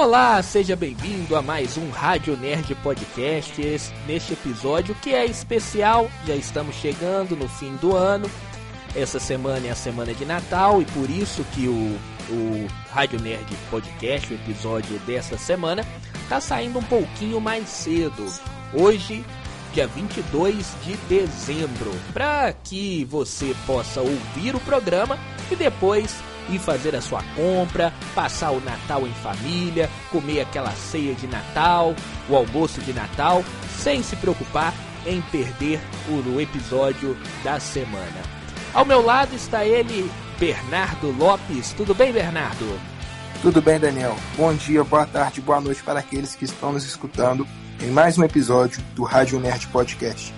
Olá, seja bem-vindo a mais um Rádio Nerd Podcast. Neste episódio que é especial, já estamos chegando no fim do ano. Essa semana é a semana de Natal e por isso que o, o Rádio Nerd Podcast, o episódio dessa semana, tá saindo um pouquinho mais cedo. Hoje, dia 22 de dezembro, para que você possa ouvir o programa e depois ir fazer a sua compra, passar o Natal em família, comer aquela ceia de Natal, o almoço de Natal, sem se preocupar em perder o episódio da semana. Ao meu lado está ele, Bernardo Lopes. Tudo bem, Bernardo? Tudo bem, Daniel. Bom dia, boa tarde, boa noite para aqueles que estão nos escutando em mais um episódio do Rádio Nerd Podcast.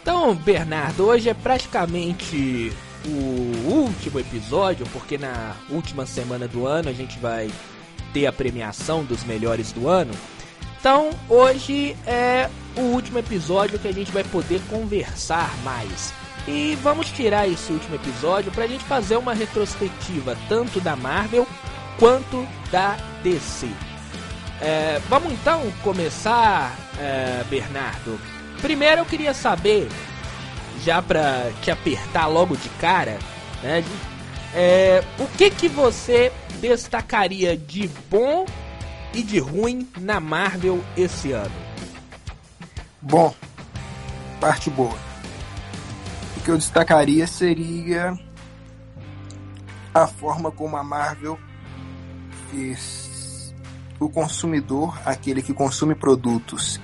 Então, Bernardo, hoje é praticamente o último episódio, porque na última semana do ano a gente vai ter a premiação dos melhores do ano. Então, hoje é o último episódio que a gente vai poder conversar mais. E vamos tirar esse último episódio para a gente fazer uma retrospectiva tanto da Marvel quanto da DC. É, vamos então começar, é, Bernardo. Primeiro eu queria saber já pra te apertar logo de cara, né? É, o que que você destacaria de bom e de ruim na Marvel esse ano? Bom, parte boa. O que eu destacaria seria a forma como a Marvel fez o consumidor, aquele que consome produtos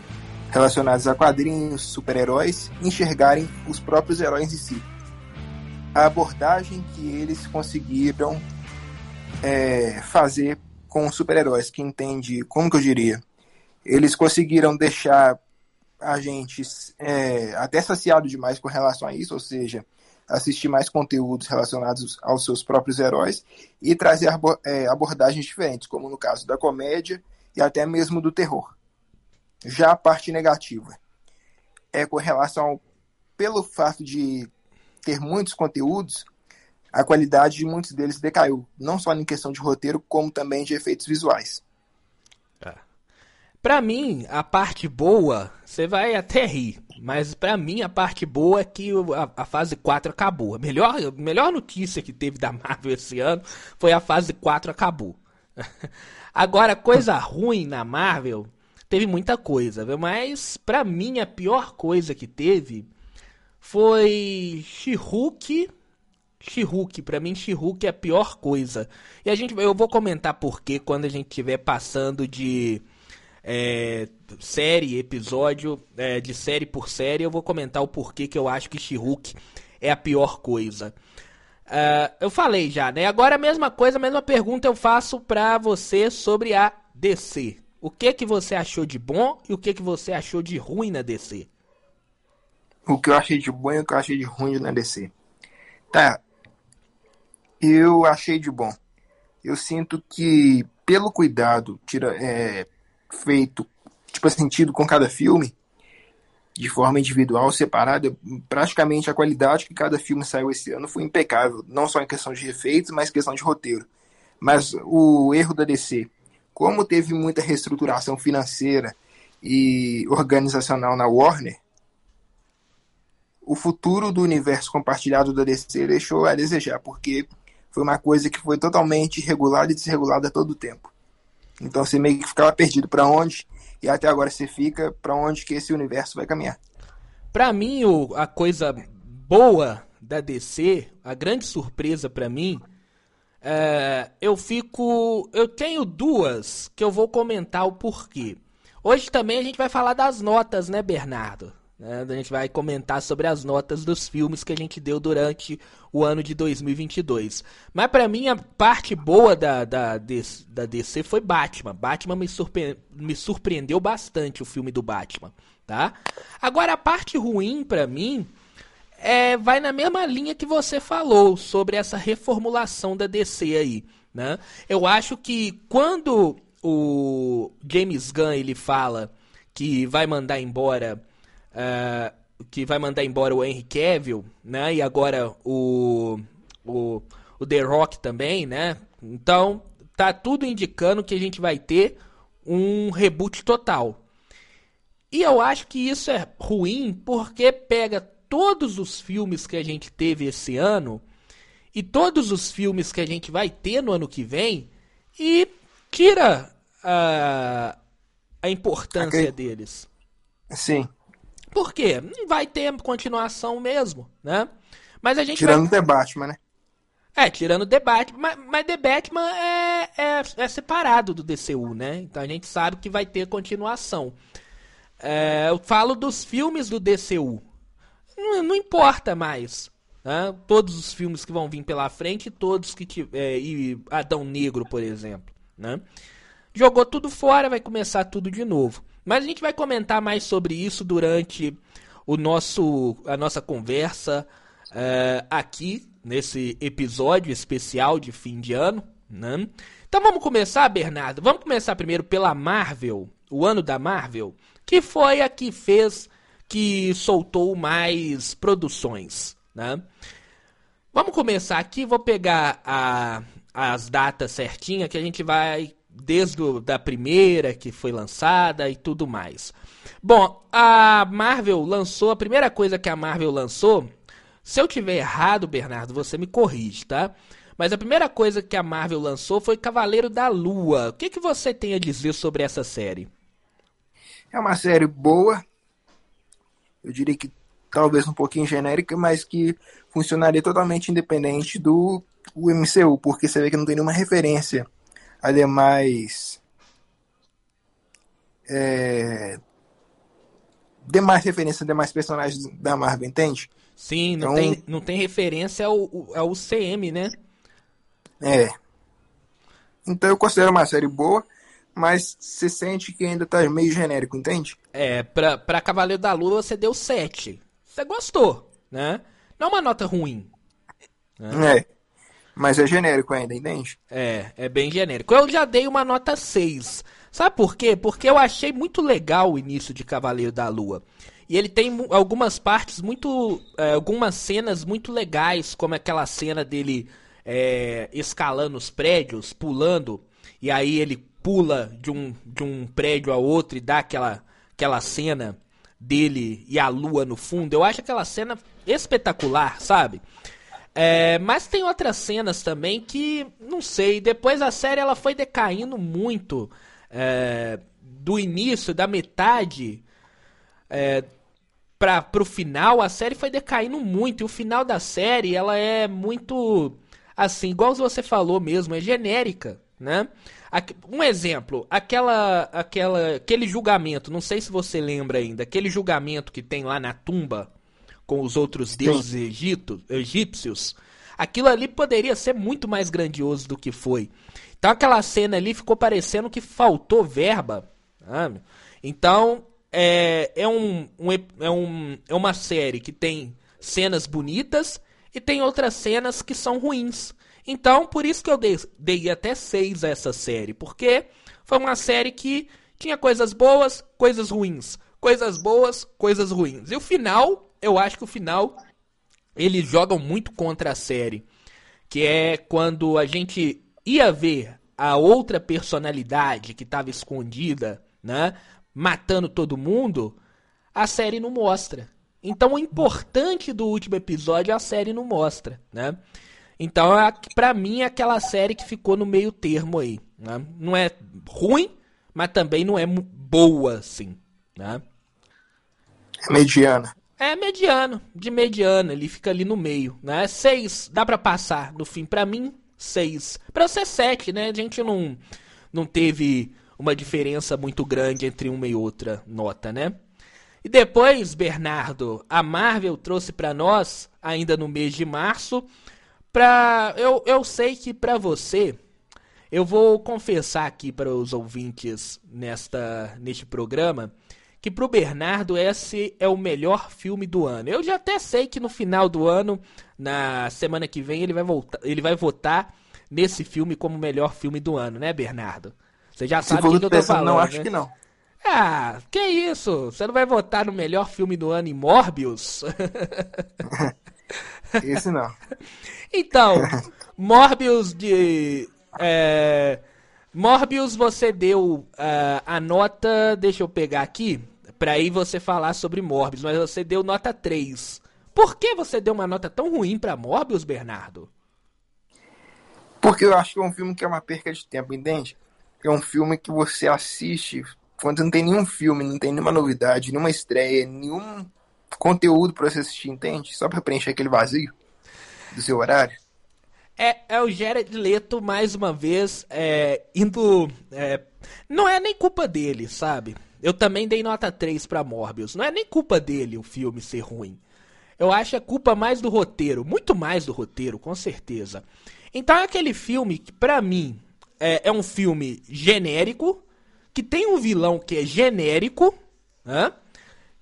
relacionados a quadrinhos, super-heróis, enxergarem os próprios heróis em si. A abordagem que eles conseguiram é, fazer com os super-heróis, que entende, como que eu diria, eles conseguiram deixar a gente é, até saciado demais com relação a isso, ou seja, assistir mais conteúdos relacionados aos seus próprios heróis e trazer é, abordagens diferentes, como no caso da comédia e até mesmo do terror. Já a parte negativa é com relação ao, pelo fato de ter muitos conteúdos, a qualidade de muitos deles decaiu, não só em questão de roteiro, como também de efeitos visuais. É. Para mim, a parte boa, você vai até rir, mas para mim a parte boa é que a, a, fase 4 acabou. A melhor, a melhor notícia que teve da Marvel esse ano foi a fase 4 acabou. Agora, coisa ruim na Marvel teve muita coisa? Mas para mim a pior coisa que teve foi She-Hulk. She-Hulk, pra mim She-Hulk é a pior coisa. E a gente, eu vou comentar porquê quando a gente estiver passando de é, série, episódio, é, de série por série, eu vou comentar o porquê que eu acho que She-Hulk é a pior coisa. Uh, eu falei já, né? Agora a mesma coisa, a mesma pergunta eu faço pra você sobre a DC. O que que você achou de bom e o que que você achou de ruim na DC? O que eu achei de bom e o que eu achei de ruim na DC. Tá. Eu achei de bom. Eu sinto que pelo cuidado tira, é, feito, tipo sentido com cada filme, de forma individual, separada, praticamente a qualidade que cada filme saiu esse ano foi impecável, não só em questão de efeitos, mas questão de roteiro. Mas o erro da DC como teve muita reestruturação financeira e organizacional na Warner, o futuro do universo compartilhado da DC deixou a desejar, porque foi uma coisa que foi totalmente regulada e desregulada a todo tempo. Então você meio que ficava perdido para onde, e até agora você fica para onde que esse universo vai caminhar. Para mim, a coisa boa da DC, a grande surpresa para mim, é, eu fico. Eu tenho duas que eu vou comentar o porquê. Hoje também a gente vai falar das notas, né, Bernardo? É, a gente vai comentar sobre as notas dos filmes que a gente deu durante o ano de 2022. Mas para mim a parte boa da, da, da DC foi Batman. Batman me, surpre... me surpreendeu bastante o filme do Batman, tá? Agora a parte ruim para mim é, vai na mesma linha que você falou sobre essa reformulação da DC aí, né? Eu acho que quando o James Gunn ele fala que vai mandar embora uh, que vai mandar embora o Henry Cavill, né? E agora o, o, o The Rock também, né? Então tá tudo indicando que a gente vai ter um reboot total. E eu acho que isso é ruim porque pega todos os filmes que a gente teve esse ano e todos os filmes que a gente vai ter no ano que vem e tira a, a importância deles. Sim. Por quê? Não vai ter continuação mesmo, né? Mas a gente Tirando vai... The Batman, né? É, tirando The Batman, mas, mas The Batman é, é, é, separado do DCU, né? Então a gente sabe que vai ter continuação. É, eu falo dos filmes do DCU. Não, não importa mais. Né? Todos os filmes que vão vir pela frente, todos que tiver. e Adão Negro, por exemplo. Né? Jogou tudo fora, vai começar tudo de novo. Mas a gente vai comentar mais sobre isso durante o nosso, a nossa conversa uh, aqui nesse episódio especial de fim de ano. Né? Então vamos começar, Bernardo. Vamos começar primeiro pela Marvel, o ano da Marvel, que foi a que fez, que soltou mais produções. Né? Vamos começar aqui, vou pegar a, as datas certinhas que a gente vai desde o, da primeira que foi lançada e tudo mais. Bom, a Marvel lançou, a primeira coisa que a Marvel lançou, se eu tiver errado, Bernardo, você me corrige, tá? Mas a primeira coisa que a Marvel lançou foi Cavaleiro da Lua. O que, que você tem a dizer sobre essa série? É uma série boa. Eu diria que talvez um pouquinho genérica, mas que funcionaria totalmente independente do MCU, porque você vê que não tem nenhuma referência ademais é, demais referências, demais personagens da Marvel, entende? Sim, não, então, tem, não tem referência ao, ao CM, né? É. Então eu considero uma série boa, mas você sente que ainda tá meio genérico, entende? É, pra, pra Cavaleiro da Lua você deu 7. Você gostou, né? Não é uma nota ruim. Né? É. Mas é genérico ainda, entende? É, é bem genérico. Eu já dei uma nota 6. Sabe por quê? Porque eu achei muito legal o início de Cavaleiro da Lua. E ele tem algumas partes muito. É, algumas cenas muito legais, como aquela cena dele é, escalando os prédios, pulando, e aí ele pula de um, de um prédio a outro e dá aquela, aquela cena dele e a lua no fundo. Eu acho aquela cena espetacular, sabe? É, mas tem outras cenas também que, não sei, depois a série ela foi decaindo muito. É, do início, da metade é, para pro final, a série foi decaindo muito. E o final da série, ela é muito, assim, igual você falou mesmo, é genérica, né? Um exemplo, aquela, aquela, aquele julgamento, não sei se você lembra ainda, aquele julgamento que tem lá na tumba com os outros deuses egito, egípcios, aquilo ali poderia ser muito mais grandioso do que foi. Então aquela cena ali ficou parecendo que faltou verba. Sabe? Então é, é, um, um, é, um, é uma série que tem cenas bonitas e tem outras cenas que são ruins. Então, por isso que eu dei, dei até 6 a essa série, porque foi uma série que tinha coisas boas, coisas ruins, coisas boas, coisas ruins. E o final eu acho que o final eles jogam muito contra a série, que é quando a gente ia ver a outra personalidade que estava escondida, né, matando todo mundo, a série não mostra. Então o importante do último episódio a série não mostra, né? Então, pra mim, é aquela série que ficou no meio termo aí. Né? Não é ruim, mas também não é boa, assim. Né? É mediana. É mediano, de mediano, ele fica ali no meio, né? Seis, dá para passar no fim. Para mim, seis. Para você, sete, né? A gente não, não teve uma diferença muito grande entre uma e outra nota, né? E depois, Bernardo, a Marvel trouxe para nós, ainda no mês de março, pra... Eu, eu sei que para você, eu vou confessar aqui para os ouvintes nesta, neste programa que pro Bernardo esse é o melhor filme do ano. Eu já até sei que no final do ano, na semana que vem, ele vai voltar, ele vai votar nesse filme como o melhor filme do ano, né, Bernardo? Você já sabe o que eu tô falando, Não, acho né? que não. Ah, que isso? Você não vai votar no melhor filme do ano em Morbius? Esse não. então, Morbius de é, Morbius, você deu uh, a nota. Deixa eu pegar aqui. Pra aí você falar sobre Morbius, mas você deu nota 3. Por que você deu uma nota tão ruim pra Morbius, Bernardo? Porque eu acho que é um filme que é uma perca de tempo, entende? É um filme que você assiste quando não tem nenhum filme, não tem nenhuma novidade, nenhuma estreia, nenhum conteúdo para você assistir, entende? Só para preencher aquele vazio do seu horário. É, é o Jared Leto, mais uma vez, é, indo. É, não é nem culpa dele, sabe? Eu também dei nota 3 pra Morbius. Não é nem culpa dele o filme ser ruim. Eu acho a culpa mais do roteiro. Muito mais do roteiro, com certeza. Então é aquele filme que, pra mim, é, é um filme genérico. Que tem um vilão que é genérico. Né?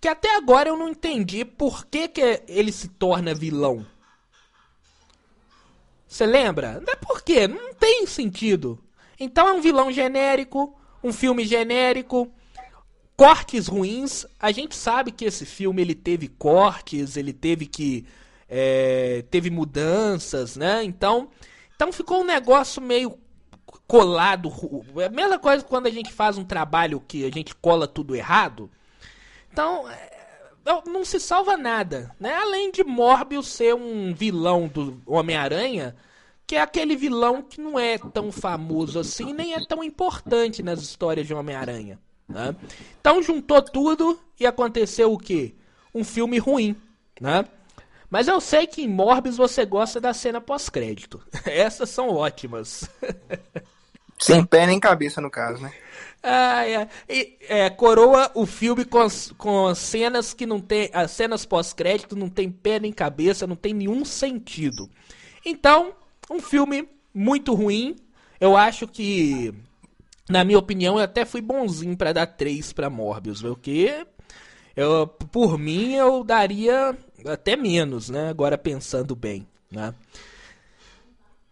Que até agora eu não entendi por que, que ele se torna vilão. Você lembra? Não é por quê? Não tem sentido. Então é um vilão genérico, um filme genérico, cortes ruins. A gente sabe que esse filme ele teve cortes, ele teve que é, teve mudanças, né? Então, então ficou um negócio meio colado. É a mesma coisa quando a gente faz um trabalho que a gente cola tudo errado. Então, é, não se salva nada, né? Além de Morbius ser um vilão do Homem-Aranha, que é aquele vilão que não é tão famoso assim, nem é tão importante nas histórias de Homem-Aranha. Né? Então juntou tudo e aconteceu o quê? Um filme ruim, né? Mas eu sei que em Morbius você gosta da cena pós-crédito. Essas são ótimas. Sem pé nem cabeça, no caso, né? Ah, é. E, é, coroa o filme com, com cenas que não tem. As cenas pós-crédito não tem pé nem cabeça, não tem nenhum sentido. Então, um filme muito ruim. Eu acho que, na minha opinião, eu até fui bonzinho para dar 3 para Morbius, viu? Que eu, por mim eu daria até menos, né? Agora pensando bem, né?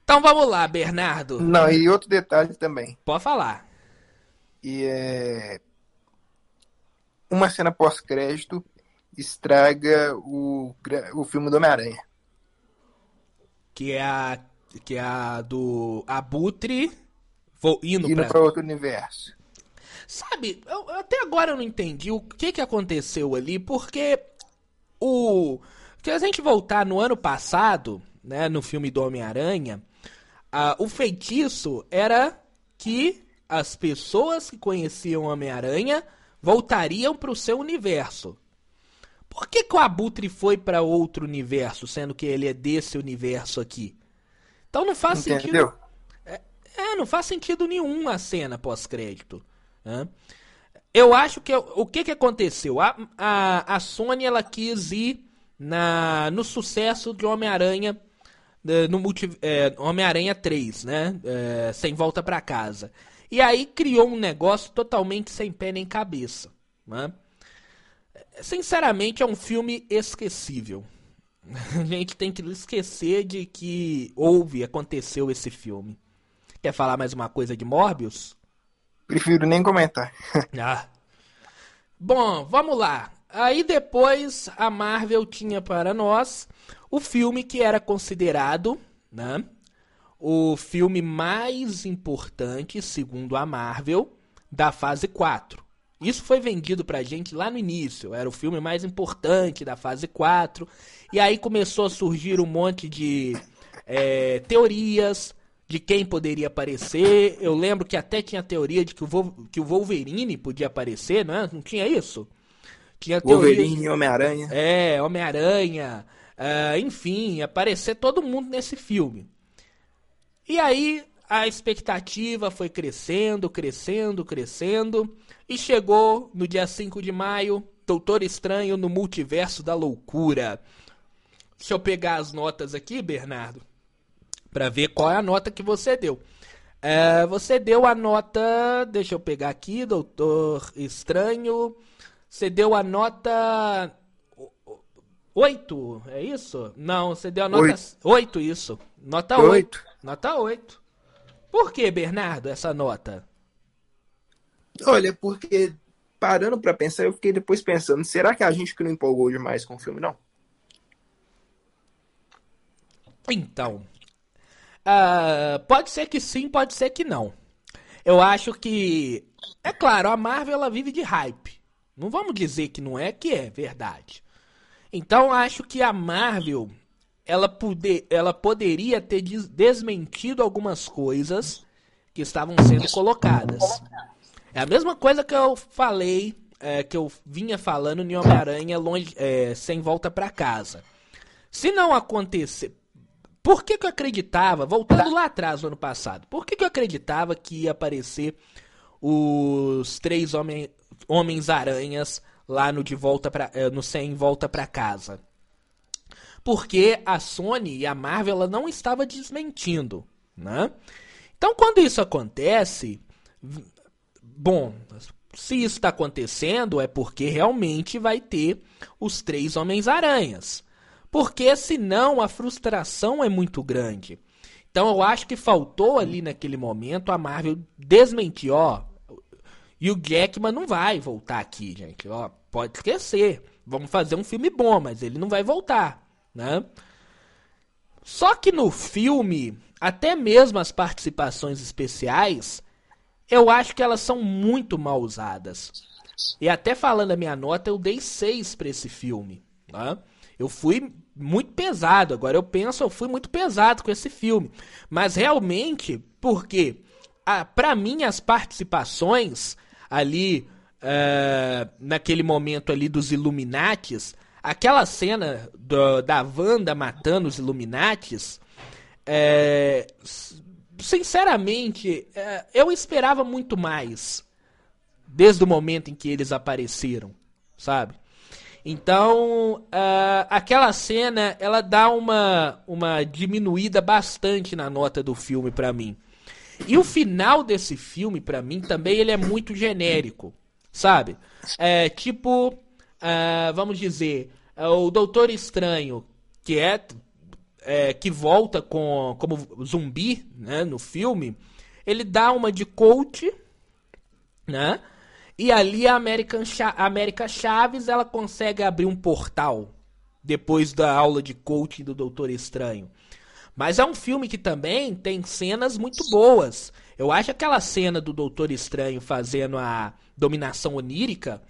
Então vamos lá, Bernardo. Não, e outro detalhe também. Pode falar. E é. Uma cena pós-crédito estraga o, o filme do Homem-Aranha. Que é a. Que é a do Abutre vou, indo, indo para outro universo. Sabe, eu, até agora eu não entendi o que, que aconteceu ali, porque o. Se a gente voltar no ano passado, né, no filme do Homem-Aranha, o feitiço era que as pessoas que conheciam Homem-Aranha voltariam para o seu universo. Por que, que o Abutre foi para outro universo, sendo que ele é desse universo aqui? Então não faz Entendeu? sentido. É, é, não faz sentido nenhum a cena pós-crédito. Né? Eu acho que o que, que aconteceu? A, a, a Sony ela quis ir na, no sucesso de Homem-Aranha no é, Homem-Aranha 3, né? É, sem volta para casa. E aí criou um negócio totalmente sem pé nem cabeça. Né? Sinceramente, é um filme esquecível. A gente tem que esquecer de que houve, aconteceu esse filme. Quer falar mais uma coisa de Morbius? Prefiro nem comentar. ah. Bom, vamos lá. Aí depois a Marvel tinha para nós o filme que era considerado, né, o filme mais importante, segundo a Marvel, da fase 4. Isso foi vendido pra gente lá no início, era o filme mais importante da fase 4. E aí começou a surgir um monte de é, teorias de quem poderia aparecer. Eu lembro que até tinha teoria de que o, que o Wolverine podia aparecer, não, é? não tinha isso? Tinha Wolverine e Homem-Aranha. É, Homem-Aranha. Uh, enfim, aparecer todo mundo nesse filme. E aí a expectativa foi crescendo, crescendo, crescendo. E chegou no dia 5 de maio, Doutor Estranho no Multiverso da Loucura. Deixa eu pegar as notas aqui, Bernardo, para ver qual é a nota que você deu. É, você deu a nota. Deixa eu pegar aqui, Doutor Estranho. Você deu a nota. 8, é isso? Não, você deu a nota 8, 8 isso. Nota 8. 8. Nota 8. Por que, Bernardo, essa nota? Olha, porque parando para pensar, eu fiquei depois pensando, será que a gente que não empolgou demais com o filme, não? Então, uh, pode ser que sim, pode ser que não. eu acho que. É claro, a Marvel ela vive de hype. Não vamos dizer que não é, que é verdade. Então acho que a Marvel ela, poder, ela poderia ter desmentido algumas coisas que estavam sendo colocadas. É a mesma coisa que eu falei, é, que eu vinha falando em Homem-Aranha é, sem volta para casa. Se não acontecer. Por que, que eu acreditava, voltando lá atrás no ano passado, por que, que eu acreditava que ia aparecer os três homem, Homens-Aranhas lá no de volta pra, é, no Sem Volta para Casa? Porque a Sony e a Marvel não estava desmentindo, né? Então quando isso acontece, bom, se isso está acontecendo é porque realmente vai ter os três Homens-Aranhas. Porque senão a frustração é muito grande. Então eu acho que faltou ali naquele momento a Marvel desmentir, ó. E o Jackman não vai voltar aqui, gente. Ó, pode esquecer. Vamos fazer um filme bom, mas ele não vai voltar, né? Só que no filme, até mesmo as participações especiais, eu acho que elas são muito mal usadas. E até falando a minha nota, eu dei 6 para esse filme, né? Eu fui muito pesado. Agora eu penso, eu fui muito pesado com esse filme. Mas realmente, porque para mim as participações ali uh, naquele momento ali dos Illuminates, aquela cena do, da Wanda matando os Illuminates, é, sinceramente, é, eu esperava muito mais desde o momento em que eles apareceram, sabe? Então, uh, aquela cena, ela dá uma, uma diminuída bastante na nota do filme para mim. E o final desse filme, para mim, também ele é muito genérico, sabe? É tipo, uh, vamos dizer, uh, o Doutor Estranho, que é, é, que volta com como zumbi, né, no filme, ele dá uma de coach, né? E ali a American a América Chaves ela consegue abrir um portal depois da aula de coaching do Doutor Estranho. Mas é um filme que também tem cenas muito boas. Eu acho aquela cena do Doutor Estranho fazendo a dominação onírica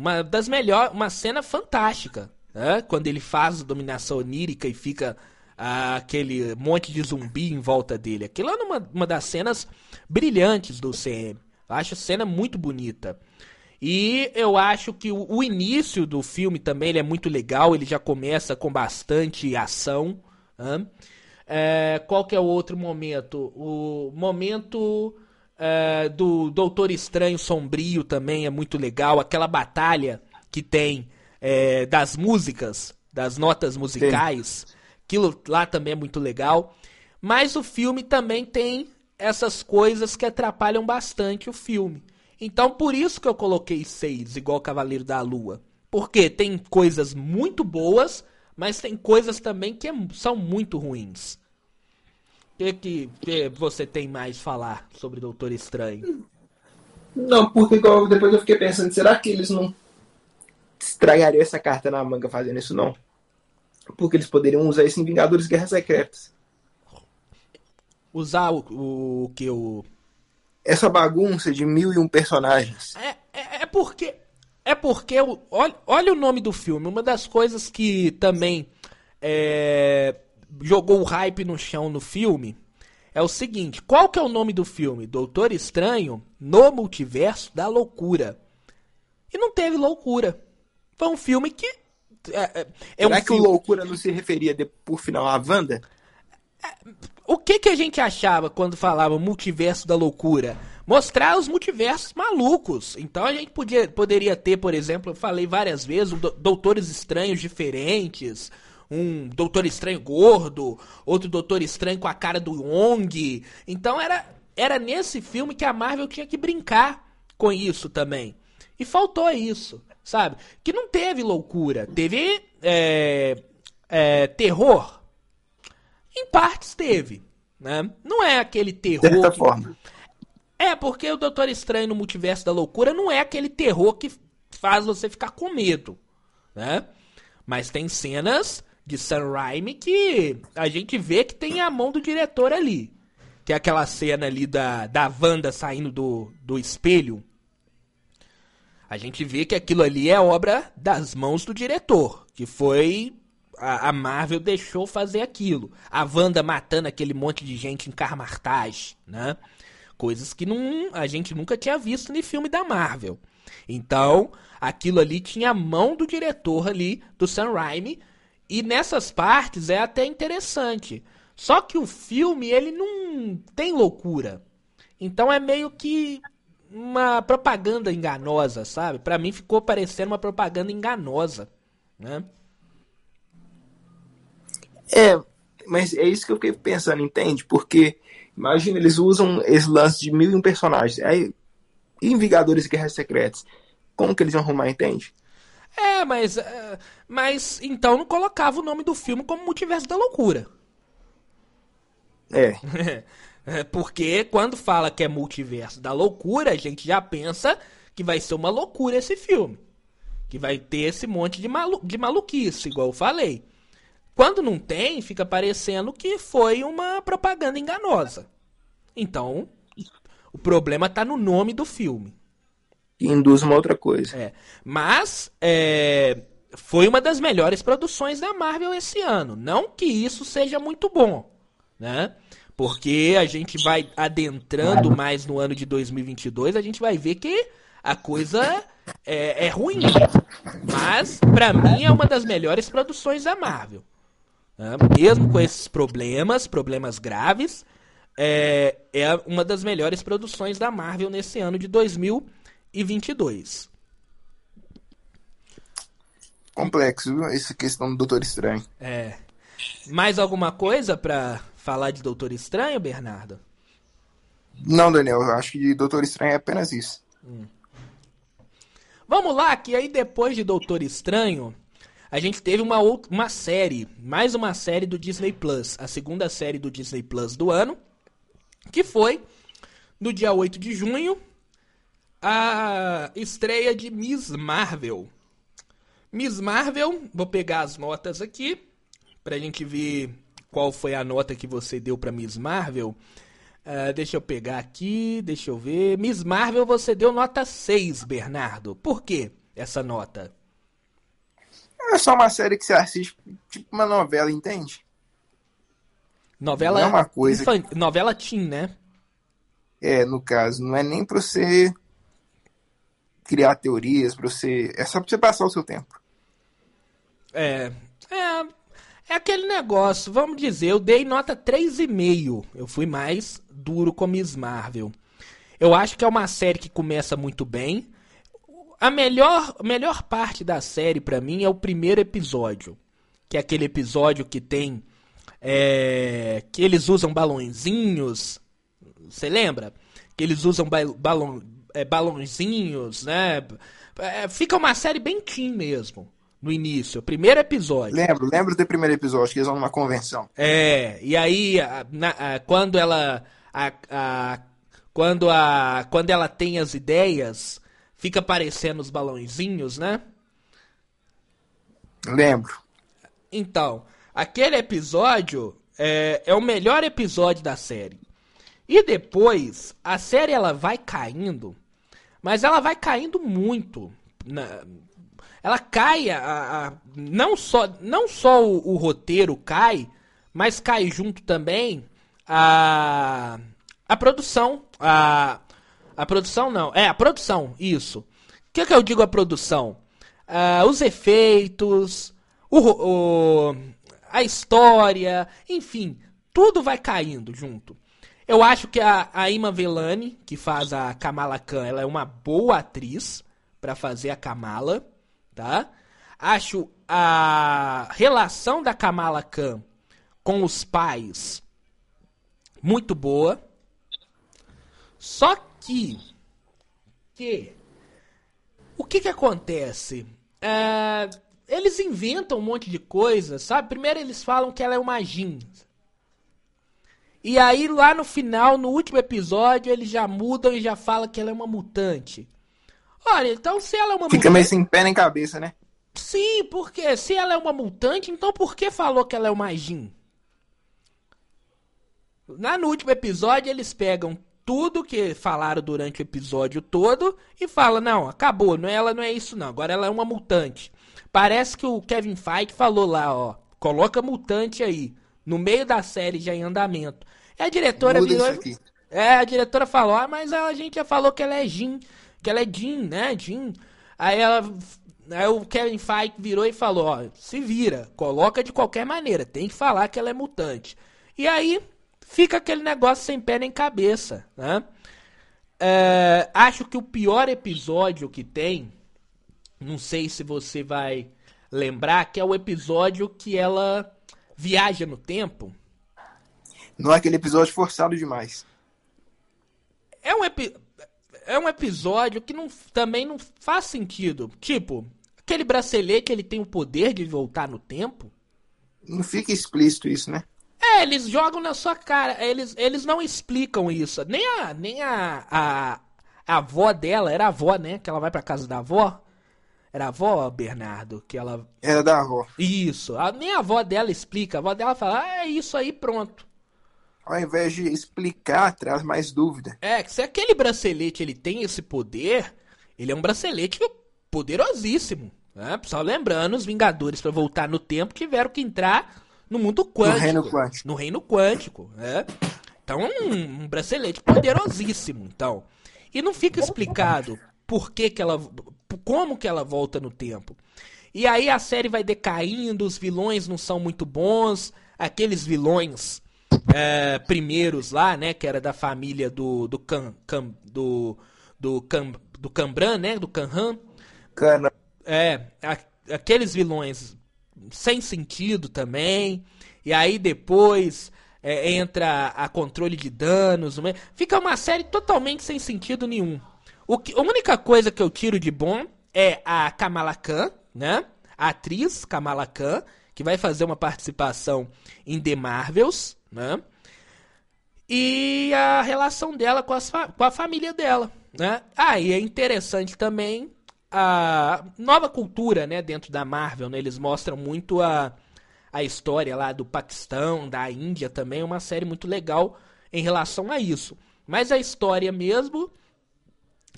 uma das melhores, uma cena fantástica, né? Quando ele faz a dominação onírica e fica ah, aquele monte de zumbi em volta dele. Aquilo é uma, uma das cenas brilhantes do CM. Eu acho a cena muito bonita. E eu acho que o, o início do filme também é muito legal. Ele já começa com bastante ação. É, qual que é o outro momento? O momento é, do Doutor Estranho Sombrio também é muito legal. Aquela batalha que tem é, das músicas, das notas musicais. Sim. Aquilo lá também é muito legal. Mas o filme também tem essas coisas que atrapalham bastante o filme. Então por isso que eu coloquei seis, igual Cavaleiro da Lua. Porque tem coisas muito boas, mas tem coisas também que é, são muito ruins. O que, que, que, você tem mais falar sobre Doutor Estranho? Não, porque depois eu fiquei pensando, será que eles não estragariam essa carta na manga fazendo isso não? Porque eles poderiam usar isso em Vingadores Guerras Secretas usar o, o, o que o. Essa bagunça de mil e um personagens. É, é, é porque. É porque. Olha, olha o nome do filme. Uma das coisas que também é, jogou o hype no chão no filme é o seguinte: qual que é o nome do filme? Doutor Estranho no Multiverso da Loucura. E não teve loucura. Foi um filme que. É, é, é Será um que filme... o loucura não se referia de, por final à Wanda? É, o que, que a gente achava quando falava multiverso da loucura? Mostrar os multiversos malucos. Então a gente podia, poderia ter, por exemplo, eu falei várias vezes, doutores estranhos diferentes, um doutor estranho gordo, outro doutor estranho com a cara do Wong. Então era, era nesse filme que a Marvel tinha que brincar com isso também. E faltou isso, sabe? Que não teve loucura, teve é, é, terror em partes teve, né? Não é aquele terror. De certa que... forma. É, porque o Doutor Estranho no Multiverso da Loucura não é aquele terror que faz você ficar com medo, né? Mas tem cenas de Sam Raimi que a gente vê que tem a mão do diretor ali. que é aquela cena ali da, da Wanda saindo do, do espelho, a gente vê que aquilo ali é obra das mãos do diretor, que foi a, a Marvel deixou fazer aquilo. A Wanda matando aquele monte de gente em Carmartage, né? Coisas que não, a gente nunca tinha visto em filme da Marvel. Então, aquilo ali tinha a mão do diretor ali, do Sam Raimi, e nessas partes é até interessante. Só que o filme, ele não tem loucura. Então é meio que uma propaganda enganosa, sabe? Para mim ficou parecendo uma propaganda enganosa, né? É, mas é isso que eu fiquei pensando, entende? Porque, imagina, eles usam esse lance de mil e um personagens. Aí, em Vingadores e Guerras Secretas, como que eles vão arrumar, entende? É, mas. É, mas então não colocava o nome do filme como Multiverso da Loucura. É. é. Porque quando fala que é Multiverso da Loucura, a gente já pensa que vai ser uma loucura esse filme. Que vai ter esse monte de, malu de maluquice, igual eu falei. Quando não tem, fica parecendo que foi uma propaganda enganosa. Então, o problema está no nome do filme. Que induz uma outra coisa. É. Mas é, foi uma das melhores produções da Marvel esse ano. Não que isso seja muito bom, né? Porque a gente vai adentrando mais no ano de 2022, a gente vai ver que a coisa é, é ruim. Mas, para mim, é uma das melhores produções da Marvel. Né? Mesmo com esses problemas, problemas graves, é, é uma das melhores produções da Marvel nesse ano de 2022. Complexo, viu? Essa questão do Doutor Estranho. É. Mais alguma coisa para falar de Doutor Estranho, Bernardo? Não, Daniel, eu acho que Doutor Estranho é apenas isso. Hum. Vamos lá, que aí depois de Doutor Estranho, a gente teve uma, uma série, mais uma série do Disney Plus, a segunda série do Disney Plus do ano, que foi no dia 8 de junho, a estreia de Miss Marvel. Miss Marvel, vou pegar as notas aqui, pra gente ver qual foi a nota que você deu pra Miss Marvel. Uh, deixa eu pegar aqui, deixa eu ver. Miss Marvel, você deu nota 6, Bernardo. Por que essa nota? É só uma série que você assiste, tipo uma novela, entende? Novela não é uma coisa. Infan... Novela teen, né? É, no caso, não é nem pra você criar teorias, pra você. É só pra você passar o seu tempo. É. É. É aquele negócio, vamos dizer, eu dei nota 3,5. Eu fui mais duro com Miss Marvel. Eu acho que é uma série que começa muito bem a melhor, melhor parte da série para mim é o primeiro episódio, que é aquele episódio que tem é, que eles usam balãozinhos, você lembra? Que eles usam balão, é, né? É, fica uma série bem teen mesmo no início, o primeiro episódio. Lembro, lembro do primeiro episódio, que eles vão numa convenção. É, e aí, a, na, a, quando ela. A, a, quando, a, quando ela tem as ideias, fica aparecendo os balãozinhos, né? Lembro. Então, aquele episódio é, é o melhor episódio da série. E depois, a série ela vai caindo, mas ela vai caindo muito. Na, ela cai, a, a, não só, não só o, o, roteiro cai, mas cai junto também a, a produção, a, a produção não. É, a produção, isso. O que, que eu digo a produção? Uh, os efeitos, o, o, a história, enfim, tudo vai caindo junto. Eu acho que a, a Ima Velani, que faz a Kamala Khan, ela é uma boa atriz para fazer a Kamala, tá? Acho a relação da Kamala Khan com os pais muito boa. Só que, que o que que acontece? É, eles inventam um monte de coisa, sabe? Primeiro eles falam que ela é uma Jin. E aí lá no final, no último episódio, eles já mudam e já falam que ela é uma mutante. Olha, então se ela é uma Fica mutante... meio sem pé nem cabeça, né? Sim, porque se ela é uma mutante, então por que falou que ela é uma Jin? Lá no último episódio, eles pegam tudo que falaram durante o episódio todo e falam: não, acabou, não, ela não é isso não, agora ela é uma mutante. Parece que o Kevin Feige falou lá, ó, coloca mutante aí, no meio da série já em andamento. E a diretora Muda virou. É, a diretora falou, ah, mas a gente já falou que ela é Jean, que ela é Jean, né, Jean. Aí ela, aí o Kevin Feige virou e falou, ó, se vira, coloca de qualquer maneira, tem que falar que ela é mutante. E aí fica aquele negócio sem pé nem cabeça, né? É, acho que o pior episódio que tem, não sei se você vai lembrar, que é o episódio que ela viaja no tempo. Não é aquele episódio forçado demais. é um, epi- é um episódio que não, também não faz sentido. Tipo, aquele bracelete ele tem o poder de voltar no tempo. Não fica explícito isso, né? É, eles jogam na sua cara. Eles, eles não explicam isso. Nem a, nem a, a, a avó dela, era a avó, né? Que ela vai pra casa da avó. Era a avó, Bernardo, que ela. Era da avó. Isso. A- nem a avó dela explica. A avó dela fala, ah, é isso aí, pronto. Ao invés de explicar, traz mais dúvida. É, que se aquele bracelete ele tem esse poder, ele é um bracelete poderosíssimo. Né? Só lembrando, os Vingadores, para voltar no tempo, tiveram que entrar no mundo quântico. reino quântico. No reino quântico, né? Então, um, um bracelete poderosíssimo, então. E não fica explicado por que que ela... Como que ela volta no tempo. E aí a série vai decaindo, os vilões não são muito bons. Aqueles vilões é, primeiros lá, né? Que era da família do... Do Cam, Cam- do, do, Cam, do Cambran, né? Do Canhan. Cana. É, a- aqueles vilões sem sentido também. E aí depois é, entra a controle de danos. Fica uma série totalmente sem sentido nenhum. O que, a única coisa que eu tiro de bom é a Kamala Khan, né? A atriz Kamala Khan, que vai fazer uma participação em The Marvels, né? e a relação dela com, com a família dela, né? Ah, e é interessante também a nova cultura, né, dentro da Marvel, né? Eles mostram muito a, a história lá do Paquistão, da Índia também, é uma série muito legal em relação a isso. Mas a história mesmo,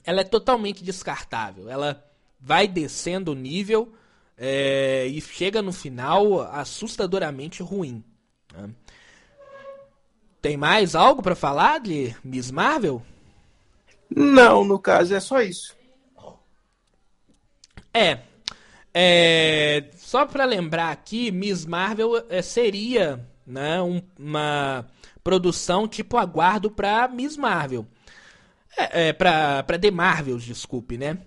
ela é totalmente descartável. Ela vai descendo o nível é, e chega no final assustadoramente ruim. né? Tem mais algo pra falar de Miss Marvel? Não, no caso é só isso. É. é só pra lembrar aqui, Miss Marvel é, seria né, um- uma produção tipo aguardo pra Miss Marvel. É, é pra, pra The Marvels, desculpe, né?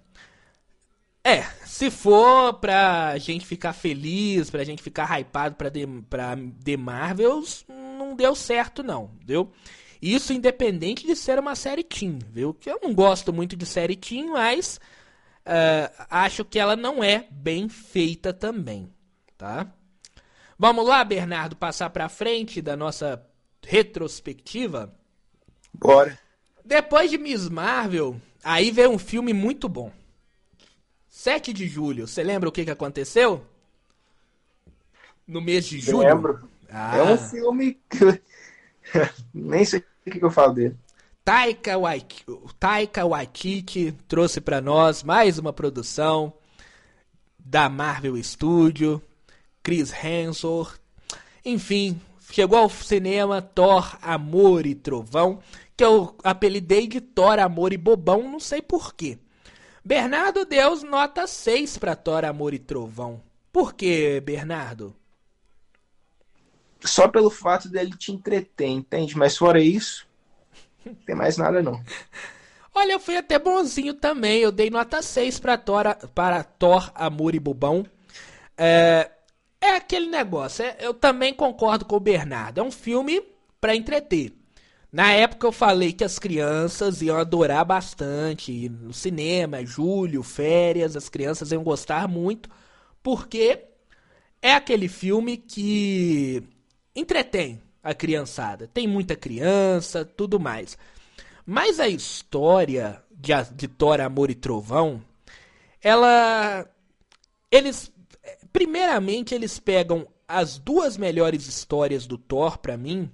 É, se for pra gente ficar feliz, pra gente ficar hypado pra The, pra The Marvels, não deu certo não, viu? Isso independente de ser uma série teen, viu? Que eu não gosto muito de série teen, mas é, acho que ela não é bem feita também, tá? Vamos lá, Bernardo, passar pra frente da nossa retrospectiva? Bora. Depois de Miss Marvel, aí veio um filme muito bom. 7 de julho, você lembra o que, que aconteceu? No mês de julho? Lembro. Ah, É um filme que. Nem sei o que eu falo dele. Taika, Waik- Taika Waititi trouxe pra nós mais uma produção da Marvel Studio, Chris Hemsworth, enfim, chegou ao cinema Thor, Amor e Trovão, que eu apelidei de Thor, Amor e Bobão, não sei porquê. Bernardo Deus nota 6 pra Thor, Amor e Trovão. Por quê, Bernardo? Só pelo fato dele te entreter, entende? Mas fora isso, não tem mais nada não. Olha, eu fui até bonzinho também. Eu dei nota 6 pra Thor, para Thor, Amor e Bobão. É, é aquele negócio. é- eu também concordo com o Bernardo. É um filme pra entreter. Na época eu falei que as crianças iam adorar bastante. No cinema, julho, férias, as crianças iam gostar muito. Porque é aquele filme que entretém a criançada. Tem muita criança, tudo mais. Mas a história de, de Thor, Amor e Trovão, ela. Eles. Primeiramente, eles pegam as duas melhores histórias do Thor pra mim,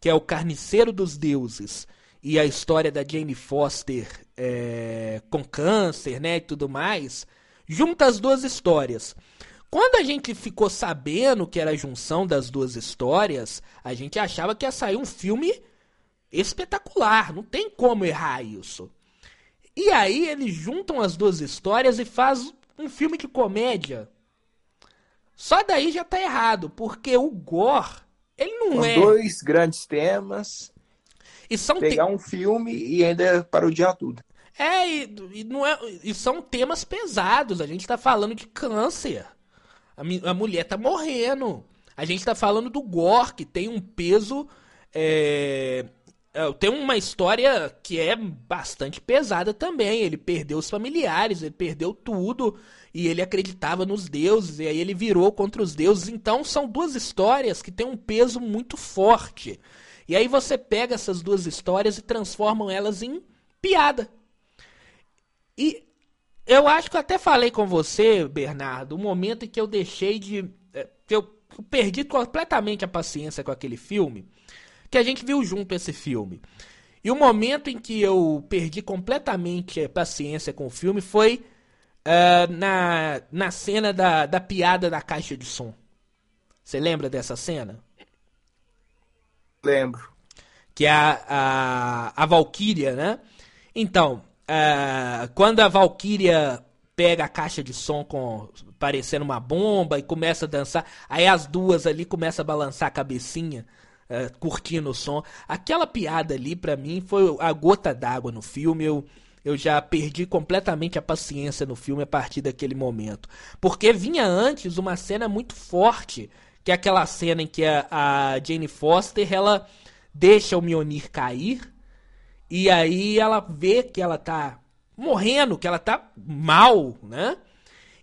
que é o Carniceiro dos Deuses, e a história da Jane Foster é, com câncer, né, e tudo mais, junta as duas histórias. Quando a gente ficou sabendo que era a junção das duas histórias, a gente achava que ia sair um filme espetacular, não tem como errar isso. E aí eles juntam as duas histórias e faz um filme de comédia. Só daí já tá errado, porque o Gore, ele não Com é. dois grandes temas, E são pegar um filme e ainda parodiar tudo. É, e, e não é, e são temas pesados. A gente tá falando de câncer. A, a mulher tá morrendo. A gente tá falando do Gore, que tem um peso. é, é, tem uma história que é bastante pesada também. Ele perdeu os familiares, ele perdeu tudo. E ele acreditava nos deuses, e aí ele virou contra os deuses. Então são duas histórias que têm um peso muito forte. E aí você pega essas duas histórias e transformam elas em piada. E eu acho que eu até falei com você, Bernardo, o momento em que eu deixei de. é, que eu perdi completamente a paciência com aquele filme. Que a gente viu junto esse filme. E o momento em que eu perdi completamente a paciência com o filme foi é, na, na cena da, da piada da caixa de som. Você lembra dessa cena? Lembro. que é a, a, a Valkyria, né? Então, ah, quando a Valkyria pega a caixa de som com parecendo uma bomba e começa a dançar, aí as duas ali começam a balançar a cabecinha, ah, curtindo o som. Aquela piada ali, pra mim, foi a gota d'água no filme. Eu, eu já perdi completamente a paciência no filme a partir daquele momento. Porque vinha antes uma cena muito forte, que é aquela cena em que a, a Jane Foster, ela deixa o Mionir cair, e aí ela vê que ela tá morrendo, que ela tá mal, né?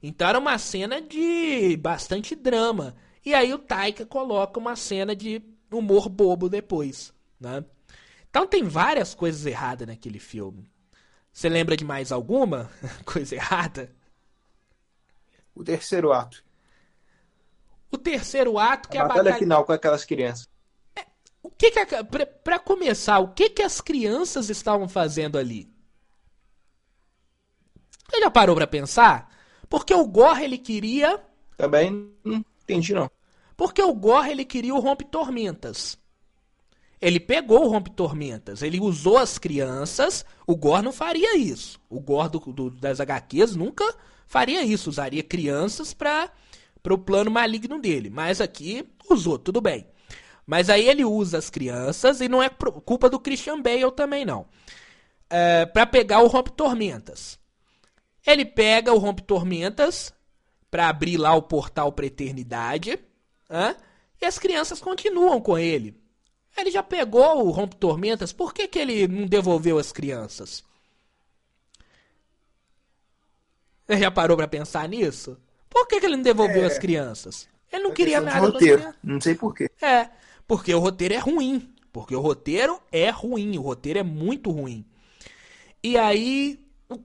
Então era uma cena de bastante drama. E aí o Taika coloca uma cena de humor bobo depois, né? Então tem várias coisas erradas naquele filme. Você lembra de mais alguma coisa errada? O terceiro ato. O terceiro ato, que a é a batalha batalha... final com aquelas crianças. O que que a... pra, pra começar, o que que as crianças estavam fazendo ali? Você já parou pra pensar? Porque o Gore ele queria, Também não entendi, não. porque o Gore ele queria o Rompe Tormentas. Ele pegou o Rompe Tormentas, ele usou as crianças. O Gore não faria isso. O Gore do, do- das HQs nunca faria isso, usaria crianças para o plano maligno dele. Mas aqui usou, tudo bem. Mas aí ele usa as crianças e não é culpa do Christian Bale também não. É, para pegar o Rompe Tormentas. Ele pega o Rompe Tormentas para abrir lá o portal pra eternidade, hã? e as crianças continuam com ele. Ele já pegou o Rompe Tormentas, por que, que ele não devolveu as crianças? Você já parou pra pensar nisso? Por que, que ele não devolveu as crianças? Ele não queria É de nada roteiro. Não sei porquê. É, porque o roteiro é ruim. Porque o roteiro é ruim, o roteiro é muito ruim. E aí,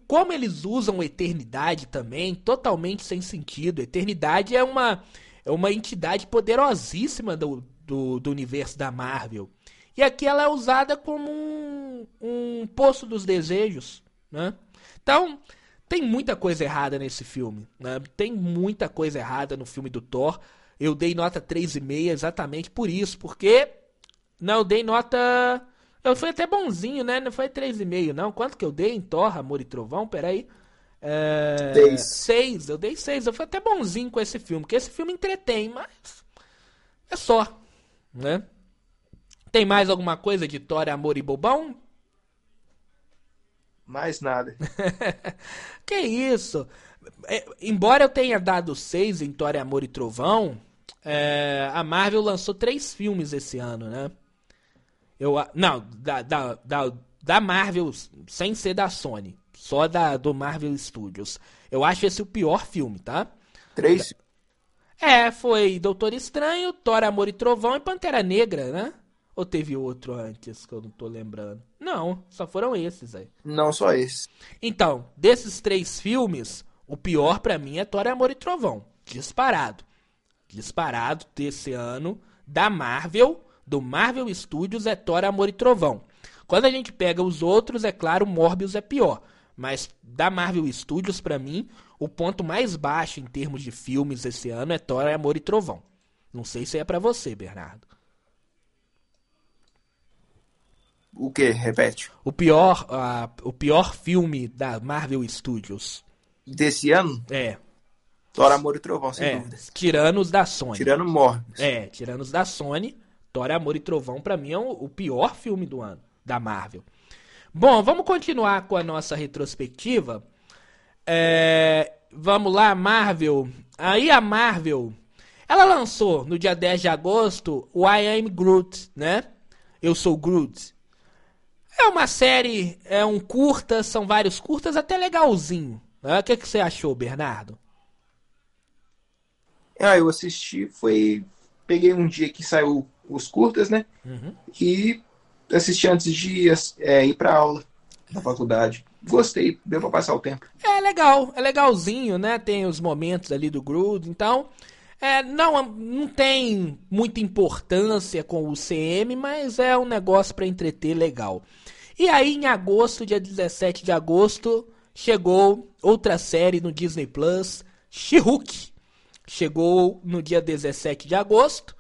como eles usam eternidade também, totalmente sem sentido. Eternidade é uma, é uma entidade poderosíssima do, do, do universo da Marvel. E aqui ela é usada como um, um poço dos desejos, né? Então, tem muita coisa errada nesse filme, né? Tem muita coisa errada no filme do Thor. Eu dei nota 3,5 exatamente por isso, porque não, eu dei nota. Eu fui até bonzinho, né? Não foi 3,5, não. Quanto que eu dei em Thor, Amor e Trovão? Peraí. É... Seis. 6. Eu dei 6. Eu fui até bonzinho com esse filme, porque esse filme entretém, mas. É só. Né? Tem mais alguma coisa de Thor, Amor e Bobão? Mais nada. Que isso? É, embora eu tenha dado 6 em Thor, Amor e Trovão, é, a Marvel lançou três filmes esse ano, né? Eu, não, da, da, da, da Marvel, sem ser da Sony. Só da, do Marvel Studios. Eu acho esse o pior filme, tá? Três. É, foi Doutor Estranho, Thor, Amor e Trovão e Pantera Negra, né? Ou teve outro antes que eu não tô lembrando? Não, só foram esses aí. Não só esse. Então, desses três filmes, o pior pra mim é Thor, Amor e Trovão. Disparado. Disparado desse ano, da Marvel, do Marvel Studios é Thor, Amor e Trovão. Quando a gente pega os outros, é claro, Morbius é pior. Mas da Marvel Studios, para mim, o ponto mais baixo em termos de filmes esse ano é Thor, Amor e Trovão. Não sei se é para você, Bernardo. O que? Repete. O pior, uh, o pior filme da Marvel Studios. Desse ano? É. Thor, Amor e Trovão, sem é, dúvida. Tirando os da Sony. Tirando Morbius. É, tirando os da Sony, Thor, Amor e Trovão, pra mim, é o, o pior filme do ano, da Marvel. Bom, vamos continuar com a nossa retrospectiva. É, vamos lá, Marvel. Aí a Marvel, ela lançou no dia 10 de agosto o I Am Groot, né? Eu sou Groot. É uma série, é um curta, são vários curtas, até legalzinho. Né? O que, que você achou, Bernardo? Ah, eu assisti, foi. Peguei um dia que saiu os curtas, né? Uhum. E assisti antes de é, ir pra aula na faculdade. Gostei, deu pra passar o tempo. É legal, é legalzinho, né? Tem os momentos ali do Groot, então. É, não, não tem muita importância com o CM, mas é um negócio para entreter legal. E aí, em agosto, dia 17 de agosto, chegou outra série no Disney Plus, She-Hulk. Chegou no dia 17 de agosto.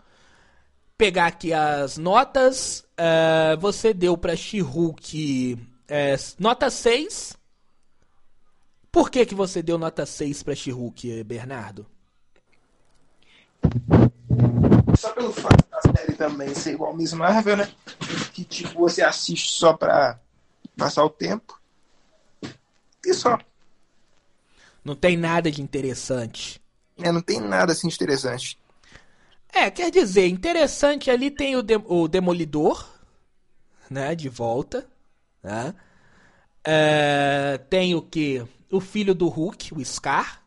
Pegar aqui as notas. Uh, você deu para She-Hulk é, nota 6. Por que, que você deu nota 6 para She-Hulk, Bernardo? Só pelo fato da série também ser igual Miss Marvel, né? Que tipo, você assiste só pra passar o tempo. E só. Não tem nada de interessante. É, não tem nada assim de interessante. É, quer dizer, interessante ali tem o, de o Demolidor, né, de volta, né? É, tem o que? O filho do Hulk, o Scar,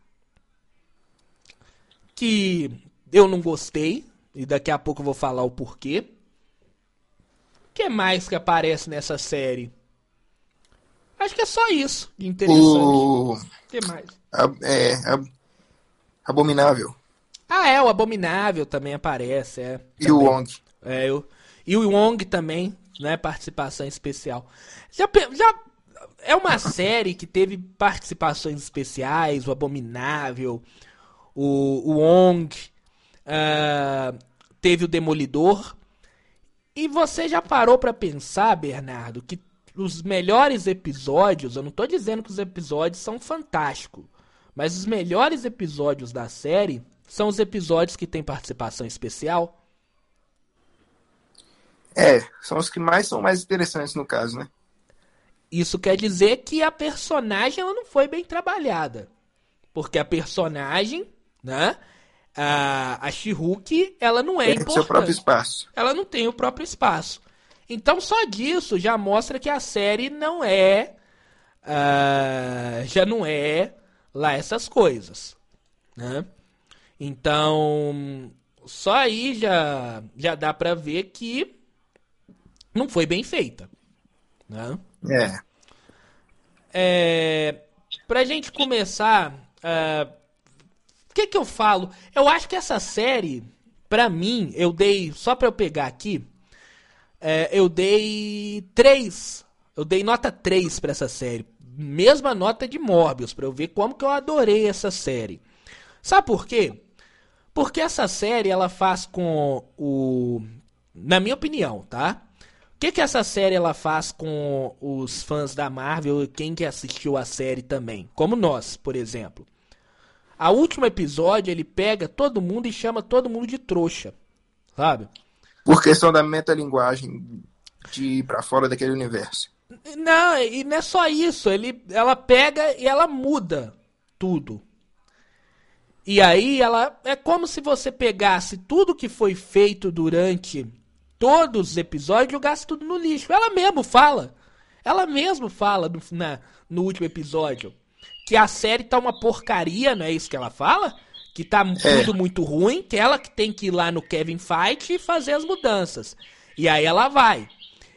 que eu não gostei, e daqui a pouco eu vou falar o porquê. O que mais que aparece nessa série? Acho que é só isso de interessante. O que mais? É, Abominável. Ah, é, o Abominável também aparece, é. E também. o Wong. É, eu, e o Wong também, né, participação especial. Já, já é uma série que teve participações especiais, o Abominável, o, o Wong, uh, teve o Demolidor. E você já parou para pensar, Bernardo, que os melhores episódios, eu não tô dizendo que os episódios são fantásticos, mas os melhores episódios da série são os episódios que têm participação especial. É, são os que mais são mais interessantes no caso, né? Isso quer dizer que a personagem ela não foi bem trabalhada. Porque a personagem, né? A, a She-Hulk, ela não é, é importante. seu próprio espaço. Ela não tem o próprio espaço. Então só disso já mostra que a série não é. Uh, já não é lá essas coisas, né? Então, só aí já já dá para ver que não foi bem feita, né? É. É, pra gente começar, uh, o que que eu falo? Eu acho que essa série, pra mim, eu dei, só pra eu pegar aqui, é, eu dei 3, eu dei nota 3 pra essa série mesma nota de Morbius, para eu ver como que eu adorei essa série. Sabe por quê? Porque essa série ela faz com o na minha opinião, tá? O que que essa série ela faz com os fãs da Marvel e quem que assistiu a série também, como nós, por exemplo? A último episódio ele pega todo mundo e chama todo mundo de trouxa, sabe? Por questão da metalinguagem de ir para fora daquele universo. Não, e não é só isso. Ele, ela pega e ela muda tudo. E aí ela é como se você pegasse tudo que foi feito durante todos os episódios e jogasse tudo no lixo. Ela mesmo fala. Ela mesmo fala no, na, no último episódio que a série tá uma porcaria, não é isso que ela fala? Que tá é. tudo muito ruim, que ela que tem que ir lá no Kevin Fight e fazer as mudanças. E aí ela vai.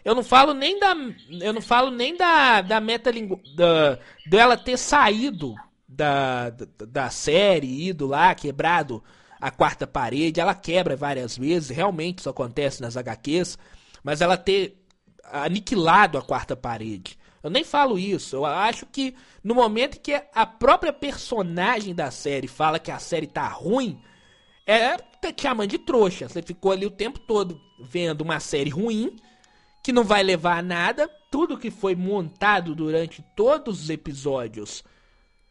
Eu não falo nem da. Eu não falo nem da, da metalingu... Da, dela ter saído da, da, da série, ido lá, quebrado a quarta parede, ela quebra várias vezes, realmente isso acontece nas HQs, mas ela ter aniquilado a quarta parede. Eu nem falo isso, eu acho que no momento que a própria personagem da série fala que a série tá ruim, é te chamando de trouxa. Você ficou ali o tempo todo vendo uma série ruim, que não vai levar a nada, tudo que foi montado durante todos os episódios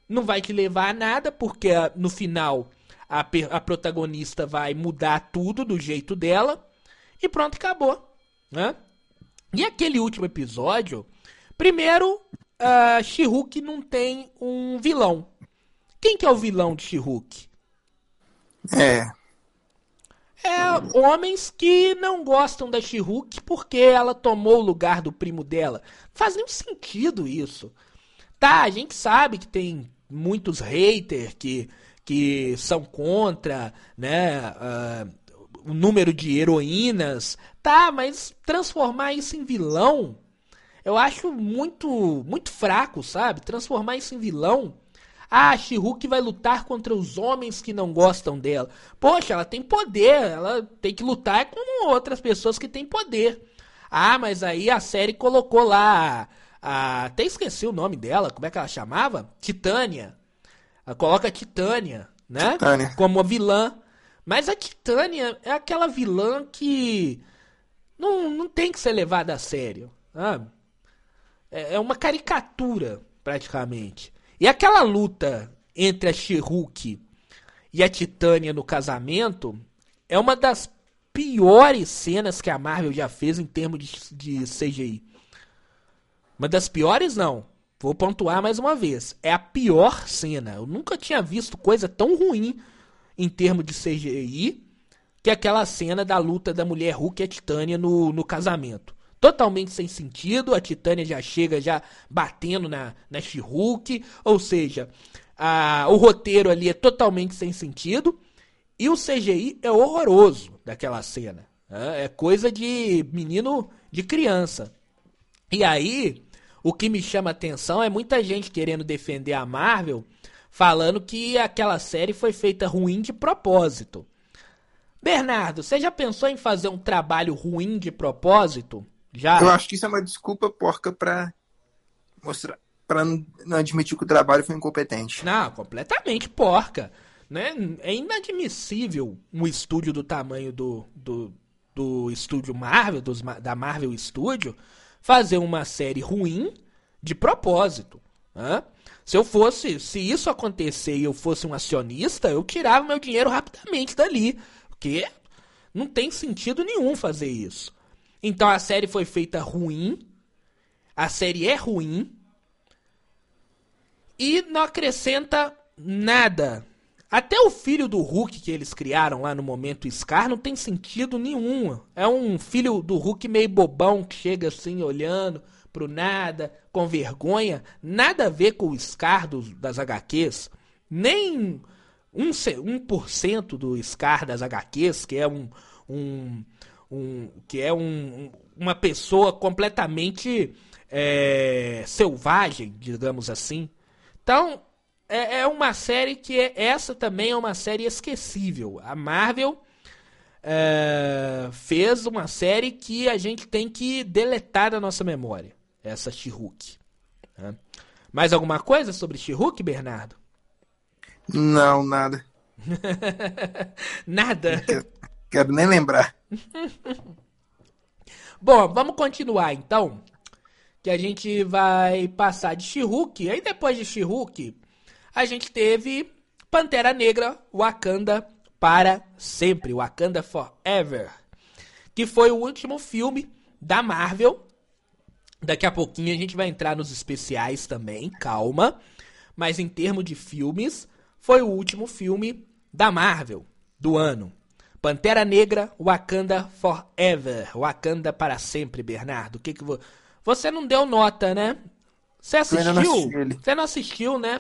não vai te levar a nada, porque ah, no final a, a protagonista vai mudar tudo do jeito dela e pronto, acabou. Né? E aquele último episódio, primeiro, uh, She-Hulk não tem um vilão. Quem que é o vilão de She-Hulk? É. É homens que não gostam da She-Hulk porque ela tomou o lugar do primo dela. Não faz nenhum sentido isso. Tá, a gente sabe que tem muitos haters que, que são contra, né? Uh, o número de heroínas. Tá, mas transformar isso em vilão, eu acho muito, muito fraco, sabe? Transformar isso em vilão. Ah, a She-Hulk vai lutar contra os homens que não gostam dela. Poxa, ela tem poder, ela tem que lutar com outras pessoas que têm poder. Ah, mas aí a série colocou lá a, até esqueci o nome dela, como é que ela chamava? Titânia. Ela coloca a Titânia, né? Titânia. Como a vilã. Mas a Titânia é aquela vilã que não, não tem que ser levada a sério. Sabe? É, é uma caricatura, praticamente. E aquela luta entre a She-Hulk e a Titânia no casamento é uma das piores cenas que a Marvel já fez em termos de, de CGI. Uma das piores, não. Vou pontuar mais uma vez. É a pior cena. Eu nunca tinha visto coisa tão ruim em termos de CGI que aquela cena da luta da mulher Hulk e a Titânia no, no casamento. Totalmente sem sentido, a Titânia já chega já batendo na, na She-Hulk, ou seja, a, o roteiro ali é totalmente sem sentido e o CGI é horroroso daquela cena. É coisa de menino de criança. E aí, o que me chama atenção é muita gente querendo defender a Marvel, falando que aquela série foi feita ruim de propósito. Bernardo, você já pensou em fazer um trabalho ruim de propósito? Já? Eu acho que isso é uma desculpa porca pra mostrar, para não admitir que o trabalho foi incompetente. Não, completamente porca. Né? É inadmissível um estúdio do tamanho do, do, do estúdio Marvel, dos, da Marvel Studio, fazer uma série ruim de propósito. Né? Se eu fosse, se isso acontecer e eu fosse um acionista, eu tirava meu dinheiro rapidamente dali, porque não tem sentido nenhum fazer isso. Então a série foi feita ruim, a série é ruim e não acrescenta nada até o filho do Hulk que eles criaram lá no momento Scar não tem sentido nenhum. É um filho do Hulk meio bobão que chega assim olhando pro nada, com vergonha. Nada a ver com o Scar dos, das HQs. Nem um, 1% do Scar das HQs, que é um. um, um que é um, uma pessoa completamente é, selvagem, digamos assim. Então, é, é uma série que é, essa também é uma série esquecível. A Marvel é, fez uma série que a gente tem que deletar da nossa memória. Essa She-Hulk. Né? Mais alguma coisa sobre She-Hulk, Bernardo? Não, nada. nada? Quero, nem lembrar. Bom, vamos continuar então. Que a gente vai passar de She-Hulk. Aí depois de She-Hulk, a gente teve Pantera Negra Wakanda para sempre, Wakanda Forever, que foi o último filme da Marvel. Daqui a pouquinho a gente vai entrar nos especiais também, calma. Mas em termos de filmes, foi o último filme da Marvel do ano. Pantera Negra, Wakanda Forever. Wakanda para sempre, Bernardo. O que que vo... você não deu nota, né? Você assistiu? Não você não assistiu, né?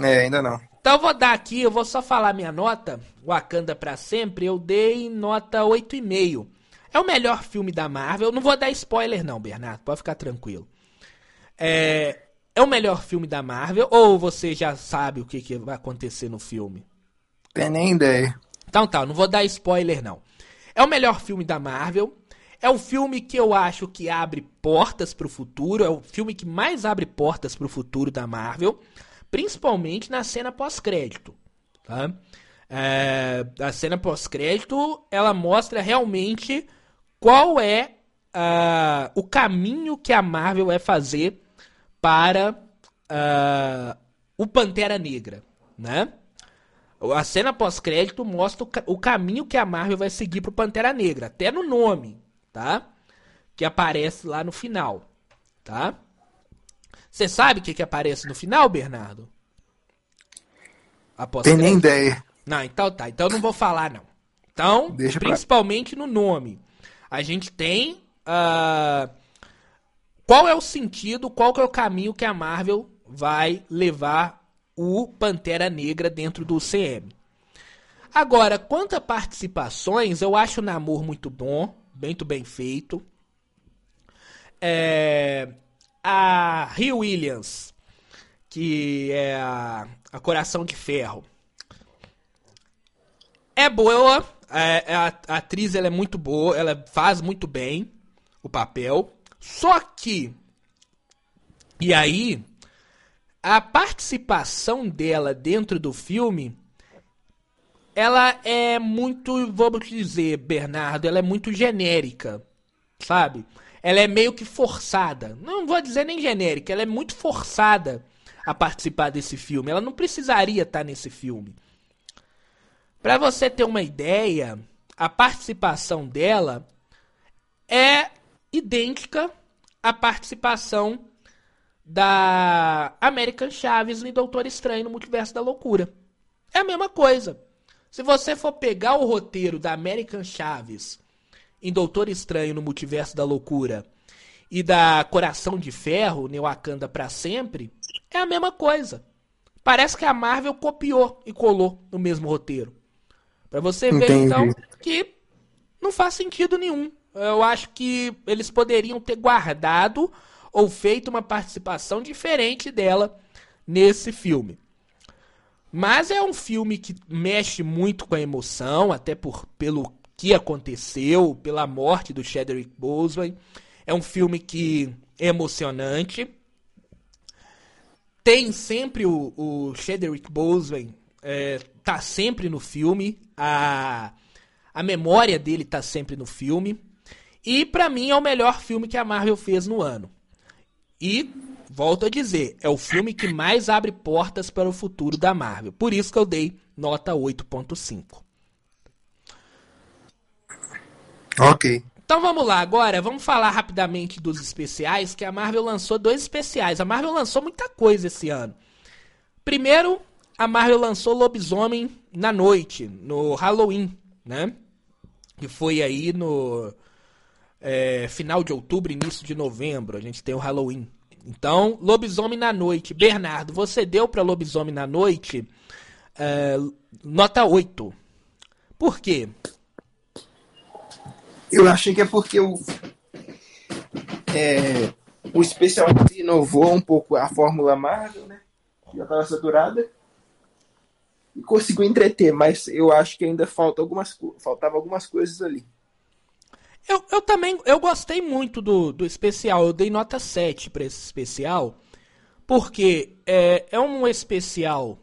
É, ainda não. Então eu vou dar aqui, eu vou só falar minha nota. Wakanda para sempre, eu dei nota 8,5. É o melhor filme da Marvel. Não vou dar spoiler não, Bernardo, pode ficar tranquilo. É, é o melhor filme da Marvel ou você já sabe o que, que vai acontecer no filme? Tem nem ideia. Então tá, não vou dar spoiler não. É o melhor filme da Marvel. É um filme que eu acho que abre portas para o futuro. É o filme que mais abre portas para o futuro da Marvel, principalmente na cena pós-crédito. Tá? É, a cena pós-crédito ela mostra realmente qual é uh, o caminho que a Marvel vai fazer para uh, o Pantera Negra, né? A cena pós-crédito mostra o, ca o, caminho que a Marvel vai seguir pro Pantera Negra, até no nome, tá? Que aparece lá no final, tá? Você sabe o que, que aparece no final, Bernardo? Tem nem ideia. Não, então tá. Então eu não vou falar, não. Então, Deixa principalmente pra... no nome. A gente tem. Uh, qual é o sentido, qual é o caminho que a Marvel vai levar o Pantera Negra dentro do CM. Agora, quanto a participações, eu acho o Namor muito bom, muito bem feito. É, a Rio Williams, que é a, a Coração de Ferro, é boa. É, a, a atriz ela é muito boa, ela faz muito bem o papel. Só que. E aí, a participação dela dentro do filme ela é muito, vamos dizer, Bernardo, ela é muito genérica, sabe? Ela é meio que forçada. Não vou dizer nem genérica, ela é muito forçada a participar desse filme. Ela não precisaria estar nesse filme. Para você ter uma ideia, a participação dela é idêntica à participação da American Chaves em Doutor Estranho no Multiverso da Loucura. É a mesma coisa. Se você for pegar o roteiro da American Chaves em Doutor Estranho no Multiverso da Loucura e da Coração de Ferro, em Wakanda para sempre, é a mesma coisa. Parece que a Marvel copiou e colou no mesmo roteiro. Para você ver Entendi. então que não faz sentido nenhum. Eu acho que eles poderiam ter guardado ou feito uma participação diferente dela nesse filme. Mas é um filme que mexe muito com a emoção, até por, pelo que aconteceu, pela morte do Chadwick Boseman. É um filme que é emocionante. Tem sempre o, o Chadwick Boseman, é, tá sempre no filme. A, a memória dele tá sempre no filme. E para mim é o melhor filme que a Marvel fez no ano. E, volto a dizer, é o filme que mais abre portas para o futuro da Marvel. Por isso que eu dei nota 8.5. Ok. Então vamos lá, agora vamos falar rapidamente dos especiais, que a Marvel lançou dois especiais. A Marvel lançou muita coisa esse ano. Primeiro, a Marvel lançou Lobisomem na noite, no Halloween, né? Que foi aí no é, final de outubro, início de novembro. A gente tem o Halloween. Então, Lobisomem na Noite. Bernardo, você deu para Lobisomem na Noite é, nota 8. Por quê? Eu achei que é porque o, é, o especial inovou um pouco a fórmula Marvel, né? Já estava saturada. E conseguiu entreter, mas eu acho que ainda falta algumas, faltava algumas coisas ali. Eu, eu também eu gostei muito do, do especial. Eu dei nota 7 para esse especial. Porque é, é um especial.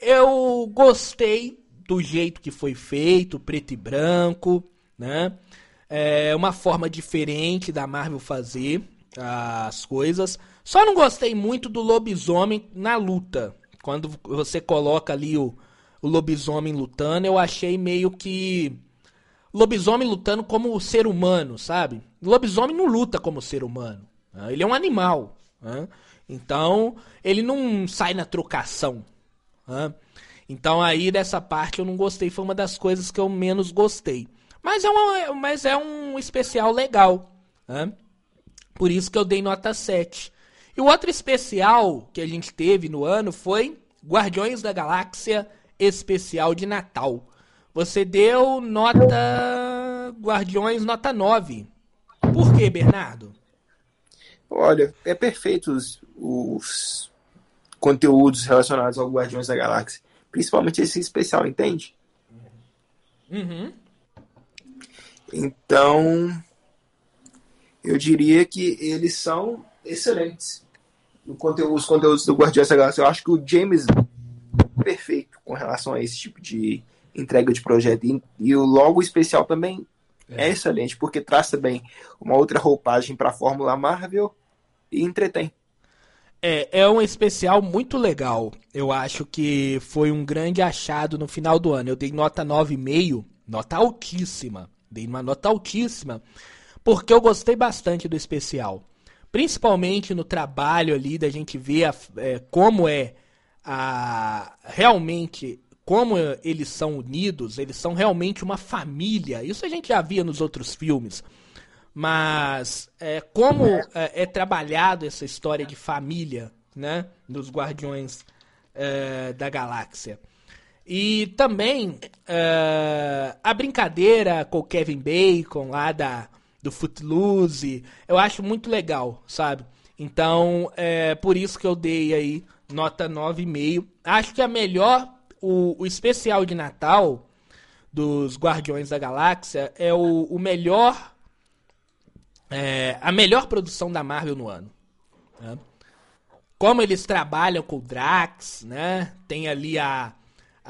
Eu gostei do jeito que foi feito, preto e branco, né? É uma forma diferente da Marvel fazer as coisas. Só não gostei muito do lobisomem na luta. Quando você coloca ali o, o lobisomem lutando, eu achei meio que lobisomem lutando como ser humano, sabe? Lobisomem não luta como ser humano. Né? Ele é um animal. Né? Então, ele não sai na trocação. Né? Então, aí, dessa parte eu não gostei. Foi uma das coisas que eu menos gostei. Mas é, uma, mas é um especial legal. Né? Por isso que eu dei nota 7. E o outro especial que a gente teve no ano foi Guardiões da Galáxia Especial de Natal. Você deu nota Guardiões nota 9. Por que, Bernardo? Olha, é perfeito os, os conteúdos relacionados ao Guardiões da Galáxia. Principalmente esse especial, entende? Uhum. Então, eu diria que eles são excelentes. Os conteúdos do Guardiões da Galáxia. Eu acho que o James é perfeito com relação a esse tipo de entrega de projeto. E, e o logo especial também é. é excelente, porque traz também uma outra roupagem para a Fórmula Marvel e entretém. É, é um especial muito legal. Eu acho que foi um grande achado no final do ano. Eu dei nota 9,5, nota altíssima. Dei uma nota altíssima, porque eu gostei bastante do especial. Principalmente no trabalho ali da gente ver a, é, como é a, realmente como eles são unidos, eles são realmente uma família. Isso a gente já via nos outros filmes. Mas é, como é, é trabalhado essa história de família, né, dos Guardiões é, da Galáxia. E também uh, a brincadeira com o Kevin Bacon lá da, do Footloose, eu acho muito legal, sabe? Então, é por isso que eu dei aí nota 9,5. Acho que a melhor, o, o especial de Natal dos Guardiões da Galáxia é o, o melhor, é, a melhor produção da Marvel no ano. Né? Como eles trabalham com o Drax, né? Tem ali a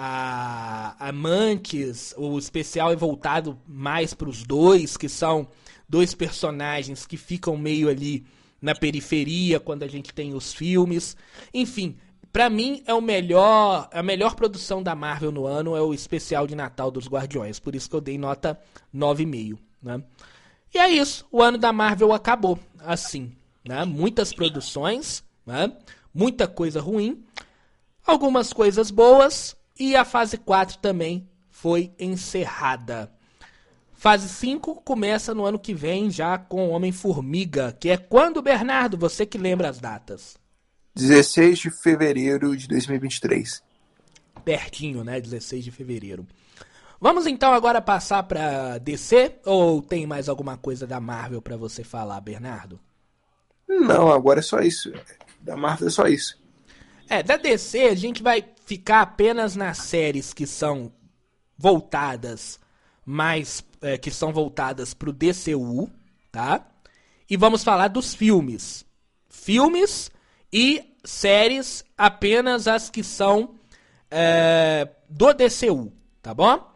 a Amantes, o especial é voltado mais para os dois, que são dois personagens que ficam meio ali na periferia quando a gente tem os filmes. Enfim, para mim é o melhor, a melhor produção da Marvel no ano é o especial de Natal dos Guardiões, por isso que eu dei nota 9,5, né? E é isso, o ano da Marvel acabou assim, né? Muitas produções, né? Muita coisa ruim, algumas coisas boas, e a fase 4 também foi encerrada. Fase 5 começa no ano que vem já com Homem-Formiga, que é quando, Bernardo? Você que lembra as datas. 16 de fevereiro de 2023. Pertinho, né? 16 de fevereiro. Vamos então agora passar para DC ou tem mais alguma coisa da Marvel para você falar, Bernardo? Não, agora é só isso. Da Marvel é só isso. É, da DC a gente vai ficar apenas nas séries que são voltadas mais é, que são voltadas pro DCU, tá? E vamos falar dos filmes. Filmes e séries apenas as que são é, do DCU, tá bom?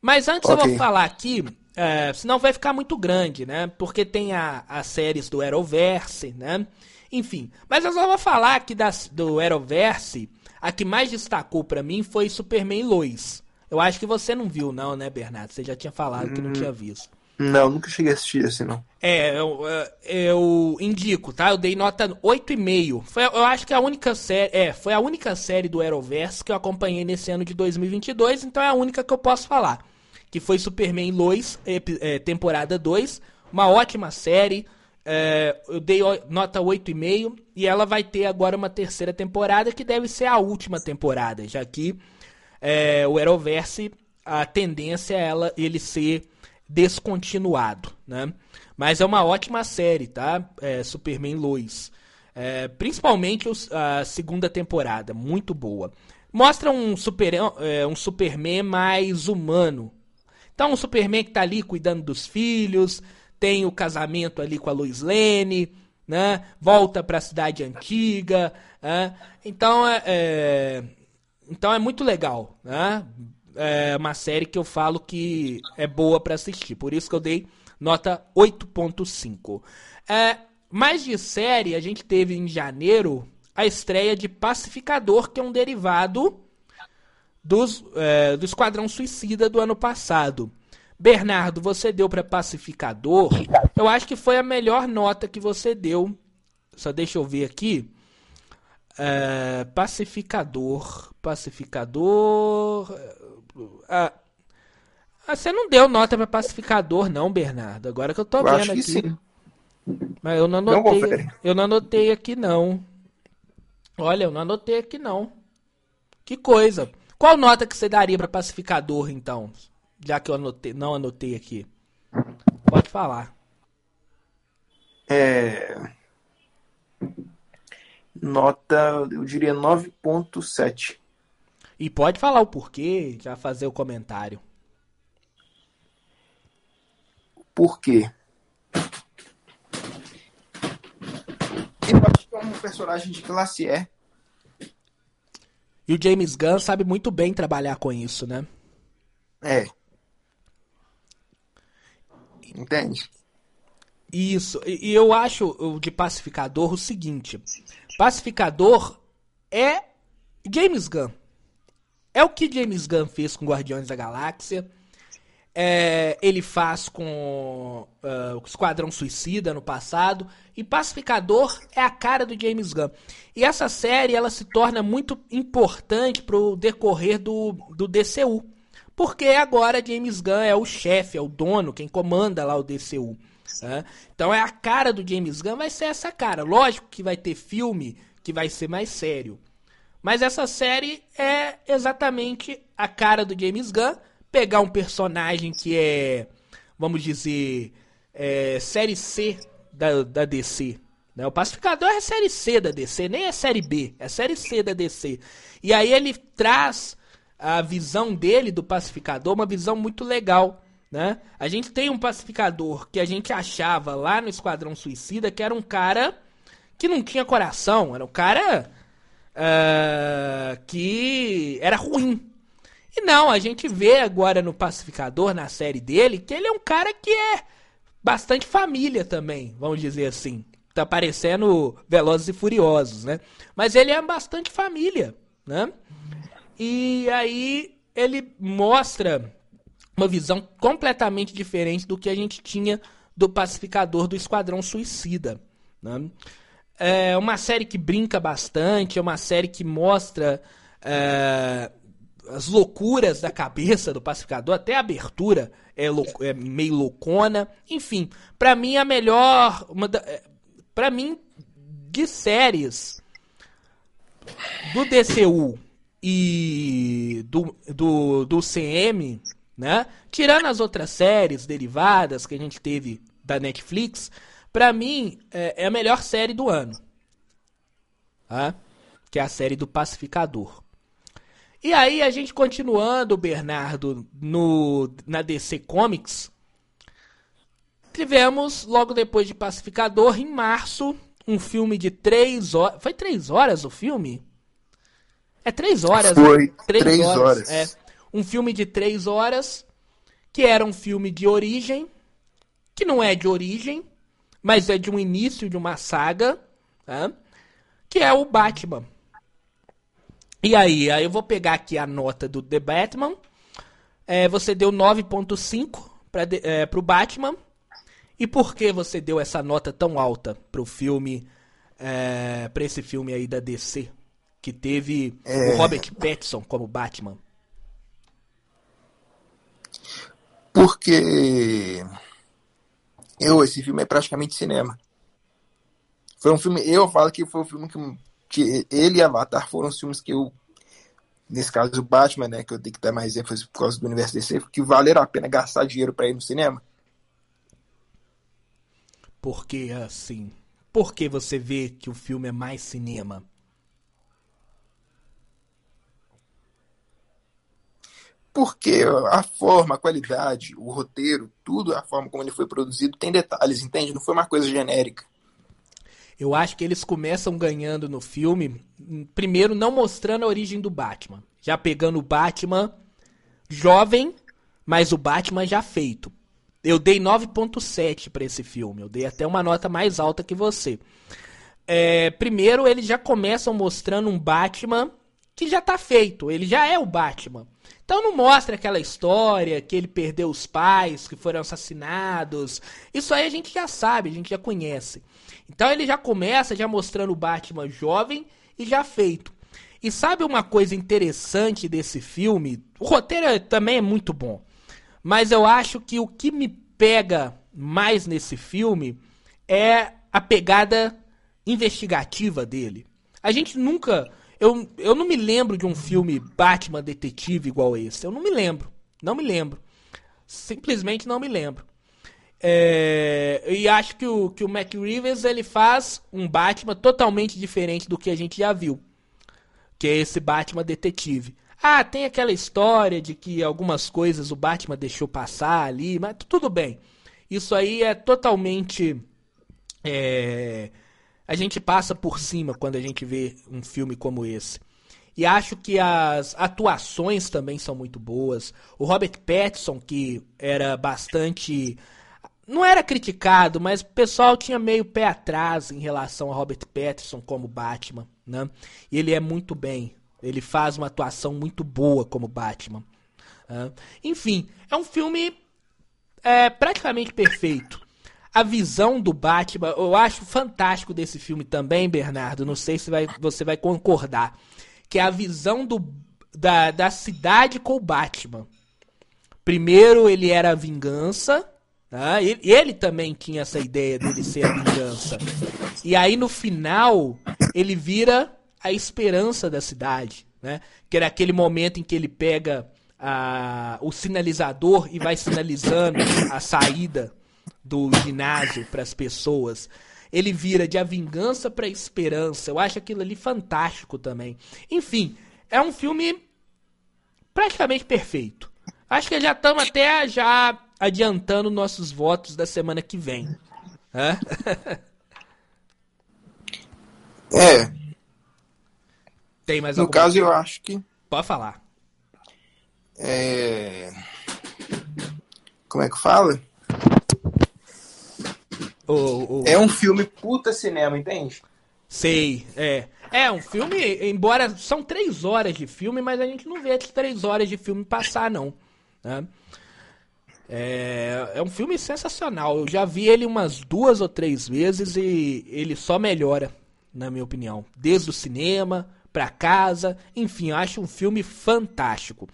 Mas antes okay. eu vou falar aqui, é, senão vai ficar muito grande, né? Porque tem a, as séries do Arrowverse, né? Enfim, mas eu só vou falar aqui das, do Arrowverse a que mais destacou para mim foi Superman Lois. Eu acho que você não viu, não, né, Bernardo? Você já tinha falado que não tinha visto. Não, nunca cheguei a assistir assim, não. É, eu, eu indico, tá? Eu dei nota 8,5. Foi, eu acho que a única série. É, foi a única série do Arrowverse que eu acompanhei nesse ano de 2022, então é a única que eu posso falar. Que foi Superman Lois, é, temporada 2. Uma ótima série. É, eu dei nota 8,5 e ela vai ter agora uma terceira temporada que deve ser a última temporada, já que é, o Arrowverse, a tendência é ela, ele ser descontinuado, né? Mas é uma ótima série, tá? É, Superman Lois. É, principalmente os, a segunda temporada, muito boa. Mostra um, super, é, um Superman mais humano. Então, um Superman que tá ali cuidando dos filhos, tem o casamento ali com a Lois Lane, né? Volta para a cidade antiga, né? Então é, é, então é muito legal, né? É uma série que eu falo que é boa para assistir, por isso que eu dei nota 8.5. É, mais de série, a gente teve em janeiro a estreia de Pacificador, que é um derivado dos, é, do Esquadrão Suicida do ano passado. Bernardo, você deu para pacificador. Eu acho que foi a melhor nota que você deu. Só deixa eu ver aqui. É, pacificador. Pacificador. Você não deu nota para pacificador, não, Bernardo. Agora que eu tô eu vendo aqui. Sim. Mas eu não anotei. Não eu não anotei aqui, não. Olha, eu não anotei aqui, não. Que coisa. Qual nota que você daria para pacificador, então? já que eu anotei, não anotei aqui. Pode falar. É... Nota, eu diria 9.7. E pode falar o porquê, já fazer o comentário. Por quê? Eu acho que é um personagem de classe E. E o James Gunn sabe muito bem trabalhar com isso, né? É. Entende? Isso. E, e eu acho o de Pacificador o seguinte: Pacificador é James Gunn. É o que James Gunn fez com Guardiões da Galáxia. É, ele faz com uh, o Esquadrão Suicida no passado. E Pacificador é a cara do James Gunn. E essa série ela se torna muito importante para o decorrer do, do DCU. Porque agora James Gunn é o chefe, é o dono, quem comanda lá o DCU. Né? Então é a cara do James Gunn, vai ser essa cara. Lógico que vai ter filme que vai ser mais sério. Mas essa série é exatamente a cara do James Gunn. Pegar um personagem que é, vamos dizer, é, série C da, da DC. Né? O Pacificador é série C da DC, nem é série B, é série C da DC. E aí ele traz a visão dele do Pacificador, uma visão muito legal. Né? A gente tem um pacificador que a gente achava lá no Esquadrão Suicida que era um cara que não tinha coração, era um cara uh, que era ruim. E não, a gente vê agora no Pacificador, na série dele, que ele é um cara que é bastante família também, vamos dizer assim. Tá parecendo Velozes e Furiosos, né? Mas ele é bastante família, né? E aí ele mostra uma visão completamente diferente do que a gente tinha do pacificador do Esquadrão Suicida. Né? É uma série que brinca bastante, é uma série que mostra é, as loucuras da cabeça do pacificador, até a abertura é, é meio loucona. Enfim, para mim a melhor. É, para mim, de séries do DCU e do, do, do CM, né? Tirando as outras séries derivadas que a gente teve da Netflix, pra mim é, é a melhor série do ano. Tá? Que é a série do Pacificador. E aí, a gente continuando, Bernardo, no, na DC Comics, tivemos, logo depois de Pacificador, em março, um filme de três horas. Foi três horas o filme? É três horas. Foi né? três, três horas. horas. É um filme de três horas, que era um filme de origem, que não é de origem, mas é de um início de uma saga, tá? que é o Batman. E aí, aí eu vou pegar aqui a nota do The Batman. É, você deu 9.5 para é, o Batman. E por que você deu essa nota tão alta pro filme, é, para esse filme aí da DC? Que teve é... o Robert Pattinson como Batman. Porque eu, esse filme é praticamente cinema. Foi um filme, eu falo que foi um filme que, que ele e Avatar foram os filmes que eu, nesse caso o Batman, né, que eu tenho que dar mais ênfase por causa do universo DC, que valeram a pena gastar dinheiro para ir no cinema. Porque assim, por que você vê que o filme é mais cinema? Porque a forma, a qualidade, o roteiro, tudo, a forma como ele foi produzido tem detalhes, entende? Não foi uma coisa genérica. Eu acho que eles começam ganhando no filme, primeiro não mostrando a origem do Batman, já pegando o Batman jovem, mas o Batman já feito. Eu dei 9.7 para esse filme, eu dei até uma nota mais alta que você. É, primeiro, eles já começam mostrando um Batman que já tá feito, ele já é o Batman. Então não mostra aquela história que ele perdeu os pais, que foram assassinados. Isso aí a gente já sabe, a gente já conhece. Então ele já começa já mostrando o Batman jovem e já feito. E sabe uma coisa interessante desse filme? O roteiro é, também é muito bom. Mas eu acho que o que me pega mais nesse filme é a pegada investigativa dele. A gente nunca eu, eu não me lembro de um filme Batman detetive igual esse. Eu não me lembro. Não me lembro. Simplesmente não me lembro. É, e acho que o, que o Matt Reeves ele faz um Batman totalmente diferente do que a gente já viu. Que é esse Batman detetive. Ah, tem aquela história de que algumas coisas o Batman deixou passar ali, mas tudo bem. Isso aí é totalmente. É, a gente passa por cima quando a gente vê um filme como esse. E acho que as atuações também são muito boas. O Robert Pattinson, que era bastante. Não era criticado, mas o pessoal tinha meio pé atrás em relação a Robert Pattinson como Batman. Né? E ele é muito bem. Ele faz uma atuação muito boa como Batman. Né? Enfim, é um filme é, praticamente perfeito. A visão do Batman, eu acho fantástico desse filme também, Bernardo. Não sei se vai, você vai concordar que é a visão do, da, da cidade com o Batman. Primeiro ele era a vingança, né? ele, ele também tinha essa ideia dele ser a vingança. E aí no final ele vira a esperança da cidade, né? Que era aquele momento em que ele pega a, o sinalizador e vai sinalizando a saída do ginásio para as pessoas ele vira de a vingança para a esperança. Eu acho aquilo ali fantástico também. Enfim, é um filme praticamente perfeito. Acho que já estamos até já adiantando nossos votos da semana que vem. É. Tem mais No alguma... caso, eu acho que. Pode falar. É. Como é que fala? O, o... É um filme puta cinema, entende? Sei, é. É um filme, embora são três horas de filme, mas a gente não vê as três horas de filme passar, não. Né? É, é um filme sensacional. Eu já vi ele umas duas ou três vezes e ele só melhora, na minha opinião. Desde o cinema, pra casa, enfim, eu acho um filme fantástico.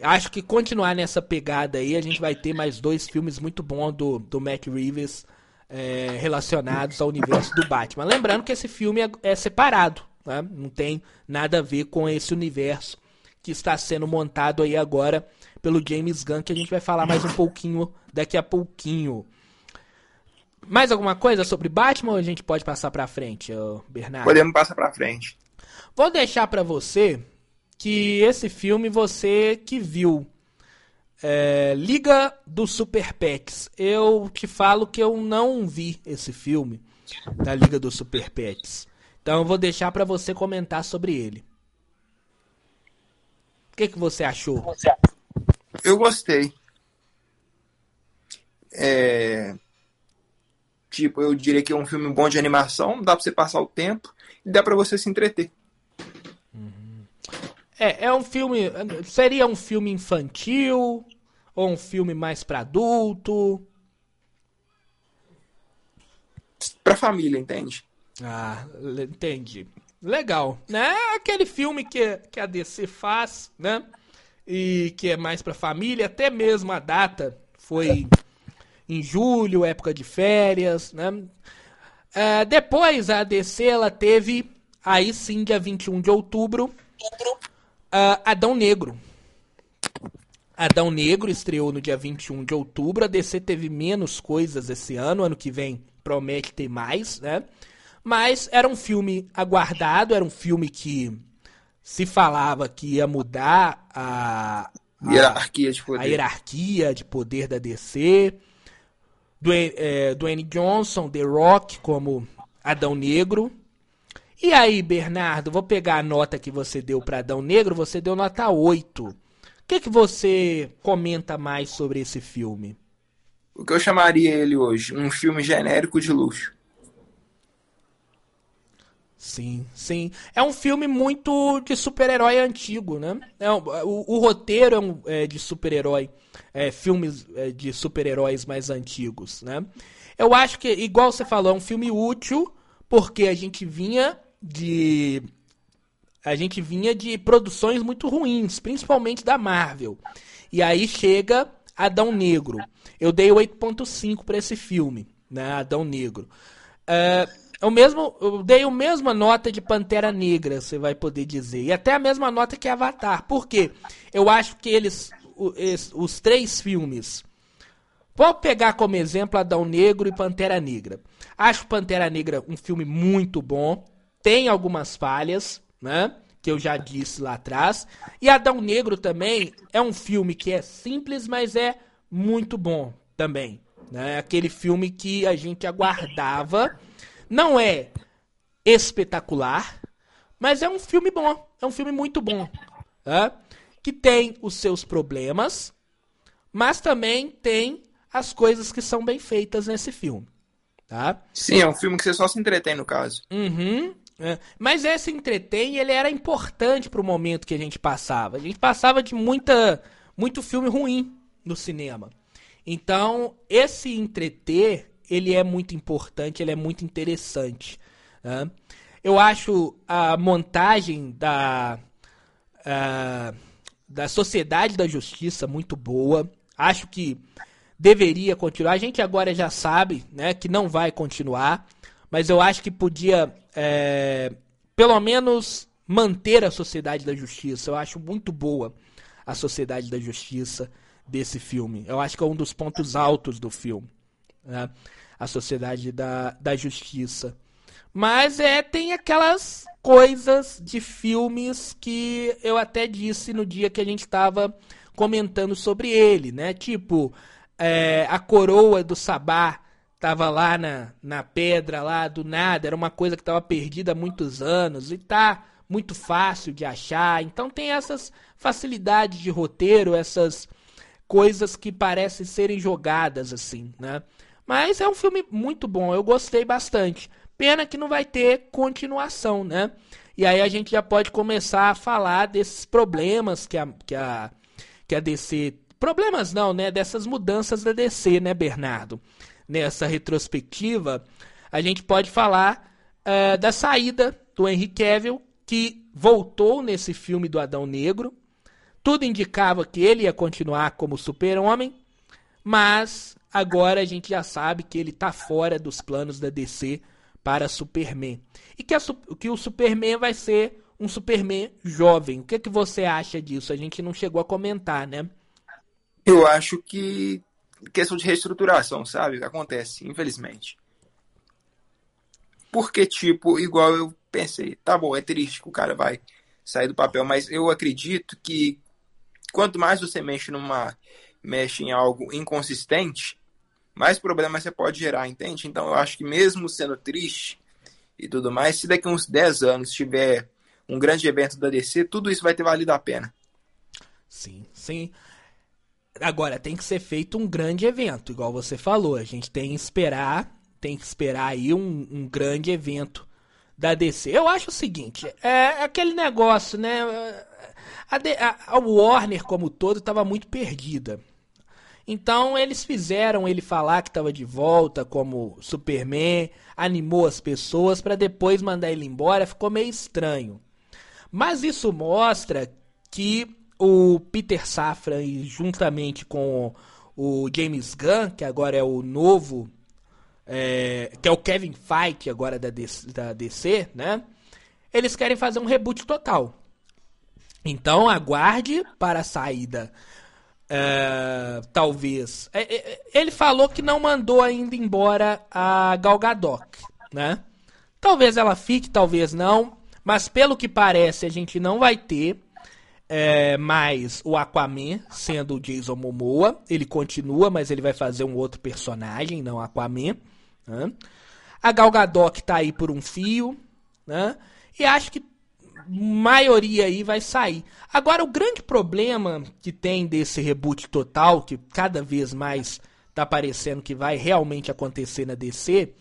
Acho que continuar nessa pegada aí, a gente vai ter mais dois filmes muito bons do, do Matt Reeves é, relacionados ao universo do Batman. Lembrando que esse filme é, é separado, né? não tem nada a ver com esse universo que está sendo montado aí agora pelo James Gunn, que a gente vai falar mais um pouquinho daqui a pouquinho. Mais alguma coisa sobre Batman ou a gente pode passar para frente, Bernardo? Podemos passar para frente. Vou deixar para você que esse filme você que viu é, Liga dos Super Pets. Eu te falo que eu não vi esse filme da Liga dos Super Pets. Então eu vou deixar para você comentar sobre ele. O que, que você achou? Eu gostei. É... Tipo, eu diria que é um filme bom de animação, dá pra você passar o tempo e dá pra você se entreter. É, é um filme. Seria um filme infantil? Ou um filme mais para adulto? Pra família, entende? Ah, entendi. Legal, né? Aquele filme que, que a DC faz, né? E que é mais pra família, até mesmo a data foi em julho, época de férias, né? É, depois a DC ela teve, aí sim, dia 21 de outubro, uh, Adão Negro. Adão Negro estreou no dia 21 de outubro. A DC teve menos coisas esse ano. Ano que vem promete ter mais, né? Mas era um filme aguardado, era um filme que se falava que ia mudar a, a hierarquia de poder. A hierarquia de poder da DC. Dwayne, é, Dwayne Johnson, The Rock como Adão Negro. E aí, Bernardo, vou pegar a nota que você deu para Adão Negro, você deu nota 8. O que, que você comenta mais sobre esse filme? O que eu chamaria ele hoje? Um filme genérico de luxo. Sim, sim. É um filme muito de super-herói antigo, né? É, o, o, roteiro é, um, é de super-herói, é, filmes é, de super-heróis mais antigos, né? Eu acho que, igual você falou, é um filme útil, porque a gente vinha de a gente vinha de produções muito ruins, principalmente da Marvel. E aí chega Adão Negro. Eu dei 8.5 para esse filme, né? Adão Negro. Uh, eu mesmo eu dei a mesma nota de Pantera Negra, você vai poder dizer, e até a mesma nota que Avatar. Por quê? Eu acho que eles os, os três filmes Vou pegar como exemplo Adão Negro e Pantera Negra. Acho Pantera Negra um filme muito bom tem algumas falhas, né? que eu já disse lá atrás. E Adão Negro também é um filme que é simples, mas é muito bom também. Né? Aquele filme que a gente aguardava. Não é espetacular, mas é um filme bom. É um filme muito bom. Né? Que tem os seus problemas, mas também tem as coisas que são bem feitas nesse filme. Tá? Sim, é um filme que você só se entretém, no caso. Uhum. É. Mas esse entretém, ele era importante pro momento que a gente passava. A gente passava de muita, muito filme ruim no cinema. Então, esse entreter, ele é muito importante, ele é muito interessante. Né? Eu acho a montagem da, uh, da Sociedade da Justiça muito boa. Acho que deveria continuar. A gente agora já sabe né, que não vai continuar, mas eu acho que podia, é, pelo menos, manter a Sociedade da Justiça. Eu acho muito boa a Sociedade da Justiça desse filme. Eu acho que é um dos pontos altos do filme. Né? A Sociedade da, da Justiça. Mas é, tem aquelas coisas de filmes que eu até disse no dia que a gente estava comentando sobre ele, né? Tipo, é, a coroa do Sabá tava lá na, na pedra, lá do nada, era uma coisa que estava perdida há muitos anos e tá muito fácil de achar. Então tem essas facilidades de roteiro, essas coisas que parecem serem jogadas assim, né? Mas é um filme muito bom, eu gostei bastante. Pena que não vai ter continuação, né? E aí a gente já pode começar a falar desses problemas que a, que a, que a DC Problemas não, né? Dessas mudanças da DC, né, Bernardo? Nessa retrospectiva, a gente pode falar uh, da saída do Henry Cavill, que voltou nesse filme do Adão Negro. Tudo indicava que ele ia continuar como super-homem, mas agora a gente já sabe que ele está fora dos planos da DC para Superman. E que, a, que o Superman vai ser um Superman jovem. O que, que você acha disso? A gente não chegou a comentar, né? Eu acho que questão de reestruturação, sabe? Acontece, infelizmente. Porque, tipo, igual eu pensei, tá bom, é triste que o cara vai sair do papel, mas eu acredito que quanto mais você mexe numa mexe em algo inconsistente, mais problemas você pode gerar, entende? Então eu acho que mesmo sendo triste e tudo mais, se daqui uns 10 anos tiver um grande evento da DC, tudo isso vai ter valido a pena. Sim, sim. Agora, tem que ser feito um grande evento, igual você falou. A gente tem que esperar, tem que esperar aí um, um grande evento da DC. Eu acho o seguinte, é aquele negócio, né? A, a, a Warner como todo estava muito perdida. Então eles fizeram ele falar que estava de volta como Superman, animou as pessoas para depois mandar ele embora, ficou meio estranho. Mas isso mostra que o Peter Safran juntamente com o James Gunn, que agora é o novo, é, que é o Kevin Feige agora da DC, da DC, né? Eles querem fazer um reboot total. Então aguarde para a saída. É, talvez. É, é, ele falou que não mandou ainda embora a Gal Gadot, né? Talvez ela fique, talvez não. Mas pelo que parece, a gente não vai ter é, mais o Aquaman sendo o Jason Momoa. Ele continua, mas ele vai fazer um outro personagem, não Aquaman. Né? A Gal Gadot tá aí por um fio. Né? E acho que maioria aí vai sair. Agora, o grande problema que tem desse reboot total, que cada vez mais tá parecendo que vai realmente acontecer na DC,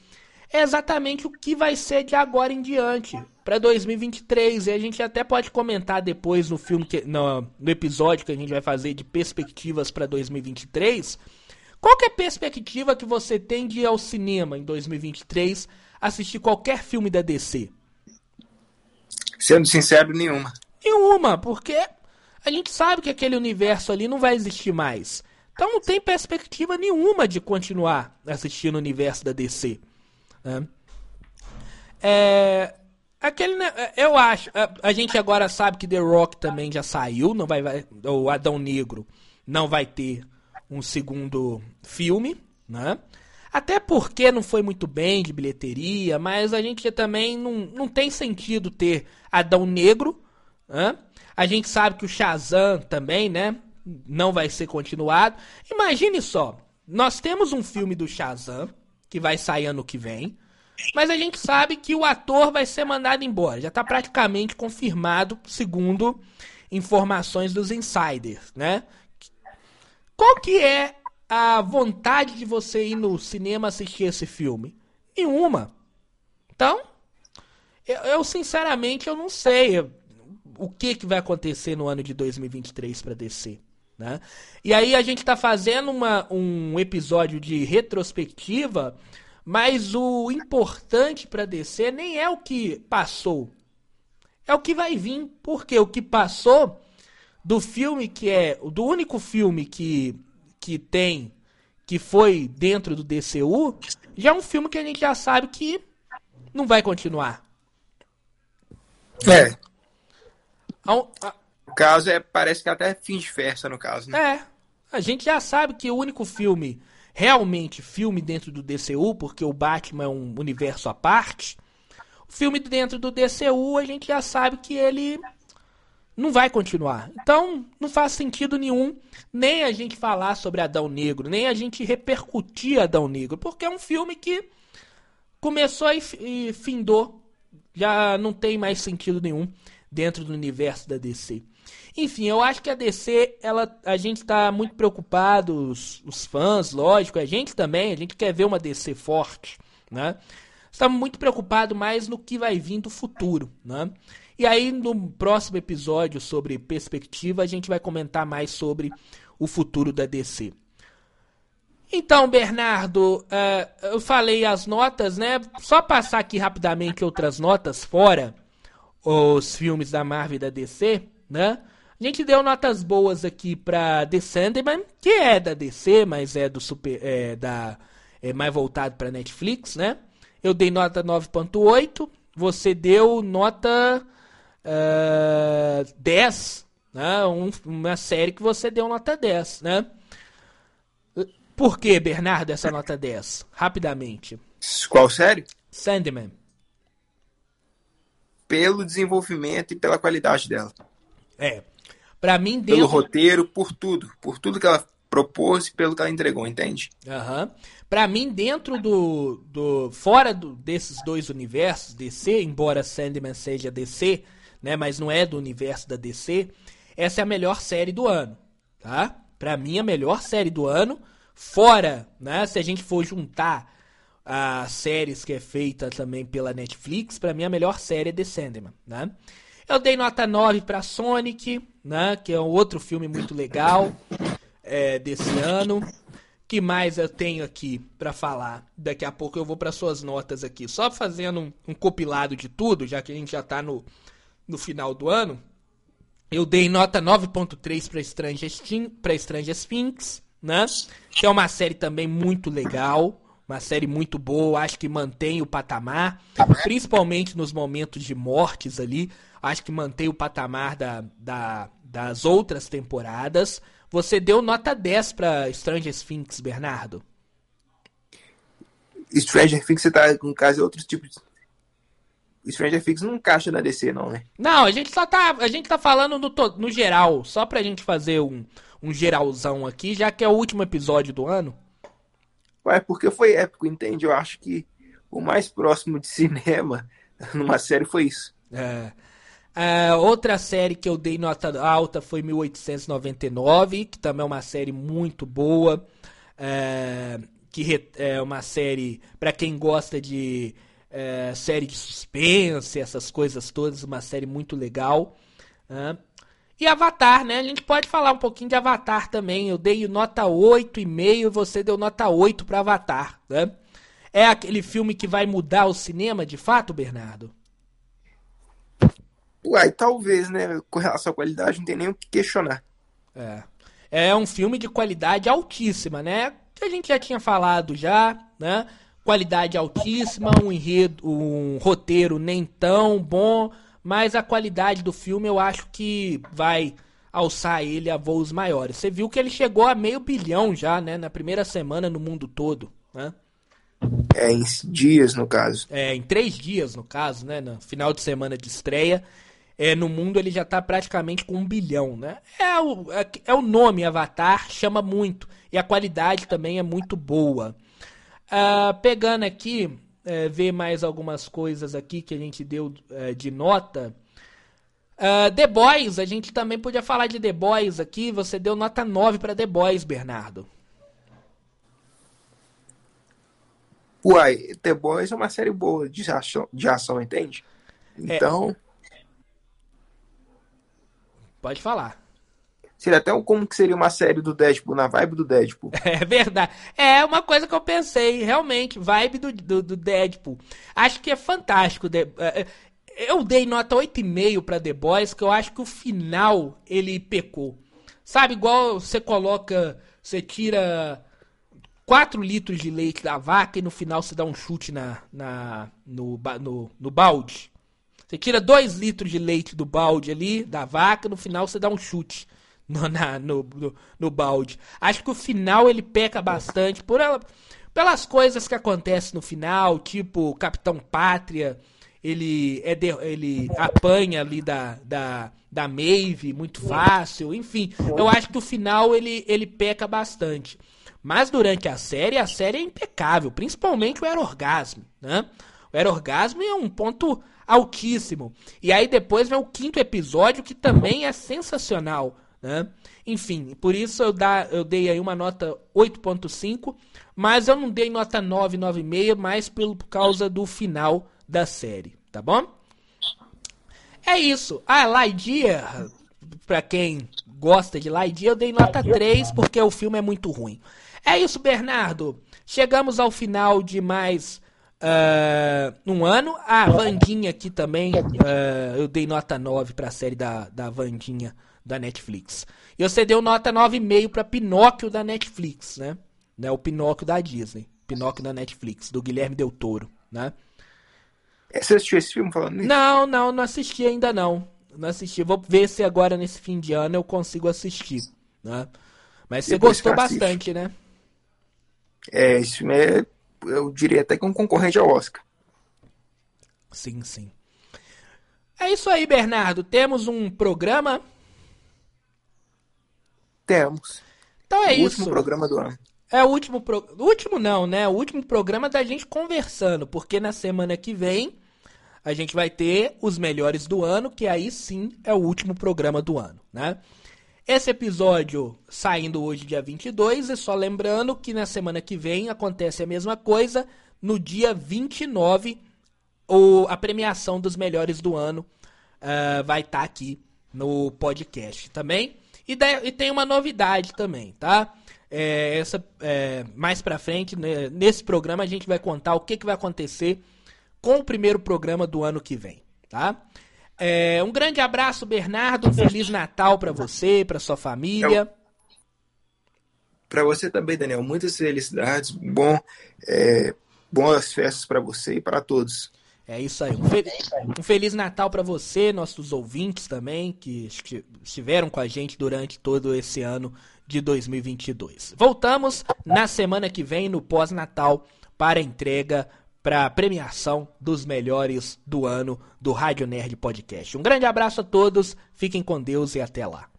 é exatamente o que vai ser de agora em diante para 2023. E a gente até pode comentar depois no filme que, no, no episódio que a gente vai fazer de perspectivas para 2023. Qual que é a perspectiva que você tem de ir ao cinema em 2023 assistir qualquer filme da DC? Sendo sincero, nenhuma. Nenhuma, porque a gente sabe que aquele universo ali não vai existir mais. Então não tem perspectiva nenhuma de continuar assistindo o universo da DC. Né? É, Aquele, é, eu acho. A, a, gente agora sabe que The Rock também já saiu, não vai, vai, o Adão Negro não vai ter um segundo filme, né? Até porque não foi muito bem de bilheteria, mas a gente também não, não tem sentido ter Adão Negro Né? A gente sabe que o Shazam também, né? Não vai ser continuado. Imagine só, nós temos um filme do Shazam que vai sair ano que vem. Mas a gente sabe que o ator vai ser mandado embora. Já está praticamente confirmado, segundo informações dos insiders, né? Qual que é a vontade de você ir no cinema assistir esse filme? Nenhuma. Então, eu, eu sinceramente eu não sei o que, que vai acontecer no ano de 2023 para DC. Né? E aí a gente está fazendo uma, um episódio de retrospectiva, mas o importante para DC nem é o que passou, é o que vai vir, porque o que passou do filme que é do único filme que que tem que foi dentro do DCU, já é um filme que a gente já sabe que não vai continuar. É. Caso é, parece que até fim de festa, no caso, né? É. A gente já sabe que o único filme, realmente filme dentro do DCU, porque o Batman é um universo à parte, o filme dentro do DCU a gente já sabe que ele não vai continuar. Então, não faz sentido nenhum nem a gente falar sobre Adão Negro, nem a gente repercutir Adão Negro, porque é um filme que começou e findou. Já não tem mais sentido nenhum dentro do universo da DC. Enfim, eu acho que a DC, ela, a gente está muito preocupado, os, os, fãs, lógico, a gente também, a gente quer ver uma DC forte, né? Estamos muito preocupados mais no que vai vir do futuro, né? E aí, no próximo episódio sobre perspectiva, a gente vai comentar mais sobre o futuro da DC. Então, Bernardo, uh, eu falei as notas, né? Só passar aqui rapidamente outras notas fora os filmes da Marvel e da DC, né? A gente deu notas boas aqui pra The Sandman, que é da DC, mas é do super, é, da é mais voltado para Netflix, né? Eu dei nota 9.8, você deu nota uh, 10, né? Um, uma série que você deu nota 10, né? Por que, Bernardo, essa nota 10? Rapidamente. Qual série? Sandman pelo desenvolvimento e pela qualidade dela. É. Para mim, dentro... Pelo roteiro, por tudo. Por tudo que ela propôs e pelo que ela entregou, entende? Aham. Uhum. Pra mim, dentro do. do fora do, desses dois universos, DC, embora Sandman seja DC, né? Mas não é do universo da DC, essa é a melhor série do ano. Tá? Pra mim, a melhor série do ano. Fora, né? Se a gente for juntar as séries que é feita também pela Netflix, para mim a melhor série é The Sandman, né? Eu dei nota 9 para Sonic, né, que é um outro filme muito legal é, desse ano. que mais eu tenho aqui para falar? Daqui a pouco eu vou para suas notas aqui, só fazendo um, um, compilado de tudo, já que a gente já tá no, no final do ano. Eu dei nota 9.3 para Stranger, Stranger Things, né? Que é uma série também muito legal. Uma série muito boa, acho que mantém o patamar, principalmente nos momentos de mortes ali. Acho que mantém o patamar da, da, das outras temporadas. Você deu nota 10 para Stranger Things, Bernardo? Stranger Things você tá com caso outros tipos de... Stranger Things não encaixa na DC, não, né? Não, a gente só tá. A gente tá falando no, no geral, só pra gente fazer um, um geralzão aqui, já que é o último episódio do ano. Ué, porque foi épico, entende? Eu acho que o mais próximo de cinema numa série foi isso. É. É, outra série que eu dei nota alta foi 1899, que também é uma série muito boa. É, que é uma série para quem gosta de é, série de suspense, essas coisas todas, uma série muito legal. Né? E Avatar, né? A gente pode falar um pouquinho de Avatar também. Eu dei nota 8,5 e você deu nota 8 para Avatar, né? É aquele filme que vai mudar o cinema de fato, Bernardo? Uai, talvez, né? Com relação à qualidade, não tem nem o que questionar. É. É um filme de qualidade altíssima, né? Que a gente já tinha falado já, né? Qualidade altíssima, um enredo, um roteiro nem tão bom, mas a qualidade do filme eu acho que vai alçar ele a voos maiores. Você viu que ele chegou a meio bilhão já, né, na primeira semana no mundo todo, né? É, em dias, no caso. É, em três dias, no caso, né, no final de semana de estreia. é, no mundo ele já está praticamente com um bilhão, né? É o, é, é, o nome Avatar, chama muito. E a qualidade também é muito boa. Uh, pegando aqui, é, ver mais algumas coisas aqui que a gente deu é, de nota. Uh, The Boys, a gente também podia falar de The Boys aqui. Você deu nota 9 para The Boys, Bernardo. Uai, The Boys é uma série boa de ação, de ação entende? É. Então. É. Pode falar. Seria até como que seria uma série do Deadpool, na vibe do Deadpool. É verdade. É uma coisa que eu pensei, realmente, vibe do, do, do Deadpool. Acho que é fantástico. É, é, eu dei nota 8,5 pra The Boys, que eu acho que o final ele pecou. Sabe, igual você coloca, você tira 4 litros de leite da vaca e no final você dá um chute na, na, no, no, no balde. Você tira 2 litros de leite do balde ali, da vaca, no final você dá um chute no, na, no, no, no, balde. Acho que o final ele peca bastante por ela, pelas coisas que acontecem no final, tipo Capitão Pátria, ele, é de, ele apanha ali da, da, da Maeve muito fácil, enfim. Eu acho que o final ele, ele peca bastante. Mas durante a série, a série é impecável, principalmente o Aerorgasmo, né? O Aerorgasmo é um ponto altíssimo. E aí depois vem o quinto episódio, que também é sensacional. Né? Enfim, por isso eu, dá, eu dei aí uma nota 8.5, mas eu não dei nota 9, 9,5, mais pelo, por causa do final da série, tá bom? É isso. Ah, Lightyear, pra quem gosta de Lightyear, eu dei nota 3 porque o filme é muito ruim. É isso, Bernardo. Chegamos ao final de mais Uh, um ano. A ah, Vandinha aqui também. Uh, eu dei nota 9 pra série da, da Vandinha da Netflix. E você deu nota 9,5 pra Pinóquio da Netflix, né? né? O Pinóquio da Disney. Pinóquio da Netflix, do Guilherme Del Toro, né? É, você assistiu esse filme falando nisso? Não, não, não assisti ainda não. Não assisti. Vou ver se agora nesse fim de ano eu consigo assistir, né? Mas você Depois gostou bastante, né? É, esse filme é eu diria até que um concorrente ao Oscar. Sim, sim. É isso aí, Bernardo. Temos um programa? Temos. Então é o isso. O último programa do ano. É o último pro... último não, né? O último programa da gente conversando, porque na semana que vem a gente vai ter os melhores do ano, que aí sim é o último programa do ano, né? Esse episódio saindo hoje, dia 22, e só lembrando que na semana que vem acontece a mesma coisa. No dia 29, o, a premiação dos melhores do ano uh, vai estar tá aqui no podcast também. E, da, e, tem uma novidade também, tá? É, essa, é, mais pra frente, né, nesse programa, a gente vai contar o que, que vai acontecer com o primeiro programa do ano que vem, tá? É, um grande abraço, Bernardo. Feliz Natal para você, para sua família. Para você também, Daniel. Muitas felicidades. Bom, é, boas festas para você e para todos. É isso aí. Um, um Feliz Natal para você, nossos ouvintes também, que estiveram com a gente durante todo esse ano de 2022. Voltamos na semana que vem, no pós-Natal, para a entrega para a premiação dos melhores do ano do Rádio Nerd Podcast. Um grande abraço a todos, fiquem com Deus e até lá.